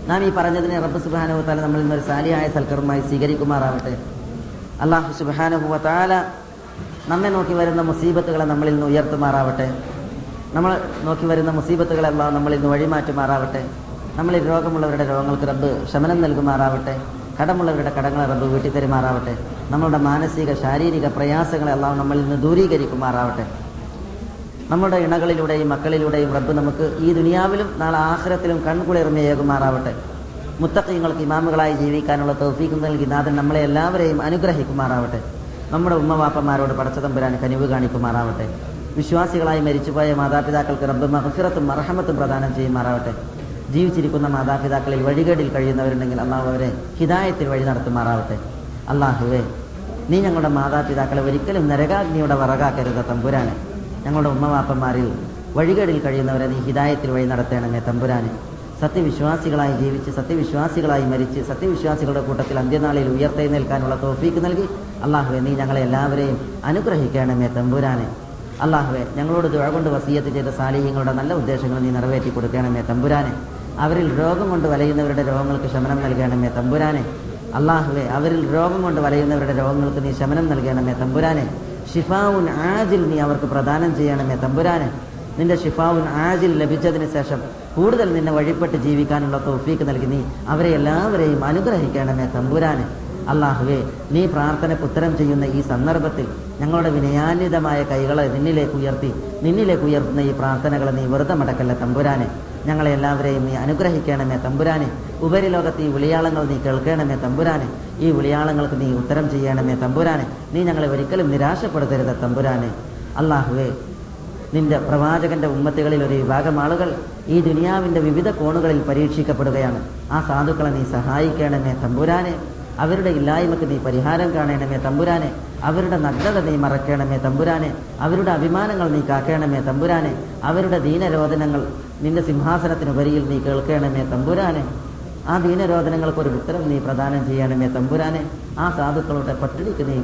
നാം ഈ പറഞ്ഞതിനെ റബ്ബ് സുബാനോ തല നമ്മളിൽ ഒരു സാലിയായ സൽക്കറുമായി സ്വീകരിക്കുമാറാവട്ടെ. അള്ളാഹു സുബാനോ താല നമ്മെ നോക്കി വരുന്ന മുസീബത്തുകളെ നമ്മളിൽ നിന്ന് ഉയർത്തുമാറാവട്ടെ. നമ്മൾ നോക്കി വരുന്ന മുസീബത്തുകളെ അള്ളാഹ് നമ്മളിൽ നിന്ന് വഴിമാറ്റുമാറാവട്ടെ. നമ്മളിൽ രോഗമുള്ളവരുടെ രോഗങ്ങൾക്ക് റബ്ബ് ശമനം നൽകുമാറാവട്ടെ. കടമുള്ളവരുടെ കടങ്ങളെ റബ്ബ് വീട്ടി തരുമാറാവട്ടെ നമ്മളുടെ മാനസിക ശാരീരിക പ്രയാസങ്ങളെ അള്ളാഹ് നമ്മളിൽ നിന്ന് ദൂരീകരിക്കുമാറാവട്ടെ. നമ്മുടെ ഇണകളിലൂടെയും മക്കളിലൂടെയും റബ്ബ് നമുക്ക് ഈ ദുനിയാവിലും നാളെ ആഹ്രത്തിലും കൺകുളിർമയേകുമാറാവട്ടെ മുത്തക്കീങ്ങൾക്ക് ഇമാമുകളായി ജീവിക്കാനുള്ള തൗഫീഖ് നൽകി നാഥൻ നമ്മളെ എല്ലാവരെയും അനുഗ്രഹിക്കുമാറാവട്ടെ. നമ്മുടെ ഉമ്മവാപ്പന്മാരോട് പടച്ചതമ്പുരാൻ കനിവ് കാണിക്കുമാറാവട്ടെ. വിശ്വാസികളായി മരിച്ചുപോയ മാതാപിതാക്കൾക്ക് റബ്ബ് മഹഫിറത്തും മർഹമത്തും പ്രദാനം ചെയ്യുമാറാവട്ടെ. ജീവിച്ചിരിക്കുന്ന മാതാപിതാക്കളിൽ വഴികേടിൽ കഴിയുന്നവരുണ്ടെങ്കിൽ അള്ളാഹു അവരെ ഹിതായത്തിൽ വഴി നടത്തുമാറാവട്ടെ. അള്ളാഹുവേ നീ ഞങ്ങളുടെ മാതാപിതാക്കളെ ഒരിക്കലും നരകാഗ്നിയുടെ വറകാക്കരുത് തമ്പുരാനെ. ഞങ്ങളുടെ ഉമ്മവാപ്പന്മാരിൽ വഴികേടിൽ കഴിയുന്നവരെ നീ ഹിതായത്തിൽ വഴി നടത്തണമേ തമ്പുരാനെ. സത്യവിശ്വാസികളായി ജീവിച്ച് സത്യവിശ്വാസികളായി മരിച്ച് സത്യവിശ്വാസികളുടെ കൂട്ടത്തിൽ അന്ത്യനാളിൽ ഉയർത്തെഴുന്നേൽക്കാനുള്ള തോഫീക്ക് നൽകി അള്ളാഹുവെ നീ ഞങ്ങളെ എല്ലാവരെയും അനുഗ്രഹിക്കണമേ തമ്പുരാനെ. അള്ളാഹുവെ ഞങ്ങളോട് ദുഴ കൊണ്ട് വസീയത്ത് ചെയ്ത സാലിഹ്യങ്ങളുടെ നല്ല ഉദ്ദേശങ്ങൾ നീ നിറവേറ്റി കൊടുക്കണമേ തമ്പുരാനെ. അവരിൽ രോഗം കൊണ്ട് വലയുന്നവരുടെ രോഗങ്ങൾക്ക് ശമനം നൽകണമേ തമ്പുരാനെ. അള്ളാഹുവെ അവരിൽ രോഗം കൊണ്ട് വലയുന്നവരുടെ രോഗങ്ങൾക്ക് നീ ശമനം നൽകണമേ തമ്പുരാനെ. ഷിഫാവുൻ ആജിൽ നീ അവർക്ക് പ്രദാനം ചെയ്യണമേ തമ്പുരാനെ. നിന്റെ ഷിഫാവുൻ ആജിൽ ലഭിച്ചതിന് ശേഷം കൂടുതൽ നിന്നെ വഴിപ്പെട്ട് ജീവിക്കാനുള്ള തോഫീക്ക് നൽകി നീ അവരെ എല്ലാവരെയും അനുഗ്രഹിക്കണമേ തമ്പുരാന്. അള്ളാഹുവേ നീ പ്രാർത്ഥനയ്ക്ക് ഉത്തരം ചെയ്യുന്ന ഈ സന്ദർഭത്തിൽ ഞങ്ങളുടെ വിനയാന്വിതമായ കൈകളെ നിന്നിലേക്ക് ഉയർത്തി നിന്നിലേക്ക് ഉയർത്തുന്ന ഈ പ്രാർത്ഥനകളെ നീ വെറുതെ മടക്കല്ല തമ്പുരാനെ. ഞങ്ങളെ എല്ലാവരെയും നീ അനുഗ്രഹിക്കണമേ തമ്പുരാനെ. ഉപരിലോകത്ത് ഈ വിളിയാളങ്ങൾ നീ കേൾക്കണമേ തമ്പുരാനെ. ഈ വിളിയാളങ്ങൾക്ക് നീ ഉത്തരം ചെയ്യണമേ തമ്പുരാനെ. നീ ഞങ്ങളെ ഒരിക്കലും നിരാശപ്പെടുത്തരുത് തമ്പുരാനെ. അള്ളാഹുവേ നിന്റെ പ്രവാചകന്റെ ഉമ്മത്തുകളിൽ ഒരു വിഭാഗം ആളുകൾ ഈ ദുനിയാവിന്റെ വിവിധ കോണുകളിൽ പരീക്ഷിക്കപ്പെടുകയാണ്. ആ സാധുക്കളെ നീ സഹായിക്കണമേ തമ്പുരാനെ. അവരുടെ ഇല്ലായ്മക്ക് നീ പരിഹാരം കാണണമേ തമ്പുരാനെ. അവരുടെ നഗ്നത നീ മറക്കണമേ തമ്പുരാനെ. അവരുടെ അഭിമാനങ്ങൾ നീ കാക്കണമേ തമ്പുരാനെ. അവരുടെ ദീനരോധനങ്ങൾ നിന്റെ സിംഹാസനത്തിനുപരിയിൽ നീ കേൾക്കണമേ തമ്പുരാനെ. ആ ദീനരോധനങ്ങൾക്ക് ഒരു ഉത്തരം നീ പ്രദാനം ചെയ്യണമേ തമ്പുരാനെ. ആ സാധുക്കളുടെ പട്ടിണിക്ക് നീ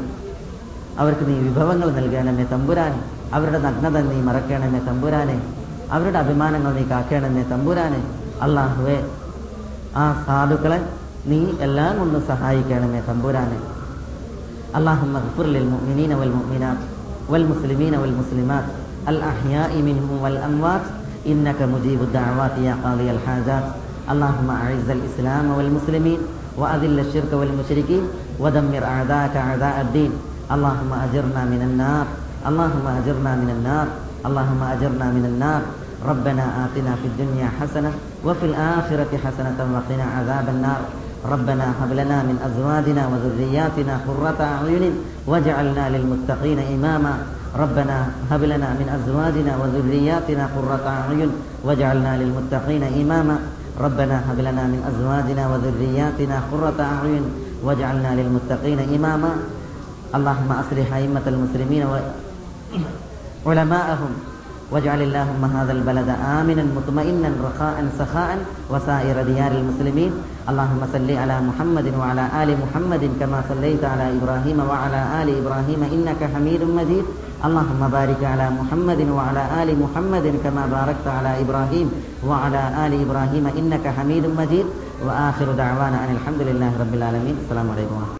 അവർക്ക് നീ വിഭവങ്ങൾ നൽകണമേ തമ്പുരാനെ. അവരുടെ നഗ്നത നീ മറക്കണമേ തമ്പുരാനെ അവരുടെ അഭിമാനങ്ങൾ നീ കാക്കണമേ തമ്പുരാനെ അള്ളാഹുവേ ആ സാധുക്കളെ നീ എല്ലാം കൊണ്ട് സഹായിക്കണമേ തമ്പുരാനെ اللهم اغفر للمؤمنين والمؤمنات والمسلمين والمسلمات الأحياء منهم والأموات إنك مجيب الدعوات يا قاضي الحاجات اللهم أعز الإسلام والمسلمين وأذل الشرك والمشركين ودمر أعداءك أعداء الدين اللهم أجرنا من النار اللهم أجرنا من النار اللهم أجرنا من النار. ربنا آتنا في الدنيا حسنة وفي الآخرة حسنة وقنا عذاب النار. ربنا هب لنا من أزواجنا وذرياتنا قرة أعين واجعلنا للمتقين إماما. ربنا هب لنا من أزواجنا وذرياتنا قرة أعين واجعلنا للمتقين إماما. ربنا هب لنا من أزواجنا وذرياتنا قرة أعين واجعلنا للمتقين إماما. اللهم أصلح أئمة المسلمين وعلماءهم واجعل اللهم هذا البلد آمنا مطمئنا رخاء سخاء وسائر ديار المسلمين. اللهم صل على محمد وعلى آل محمد كما صليت على إبراهيم وعلى آل إبراهيم إنك حميد مجيد. اللهم بارك على محمد وعلى آل محمد كما باركت على إبراهيم وعلى آل إبراهيم إنك حميد مجيد. وآخر دعوانا أن الحمد لله رب العالمين. السلام عليكم ورحمة الله.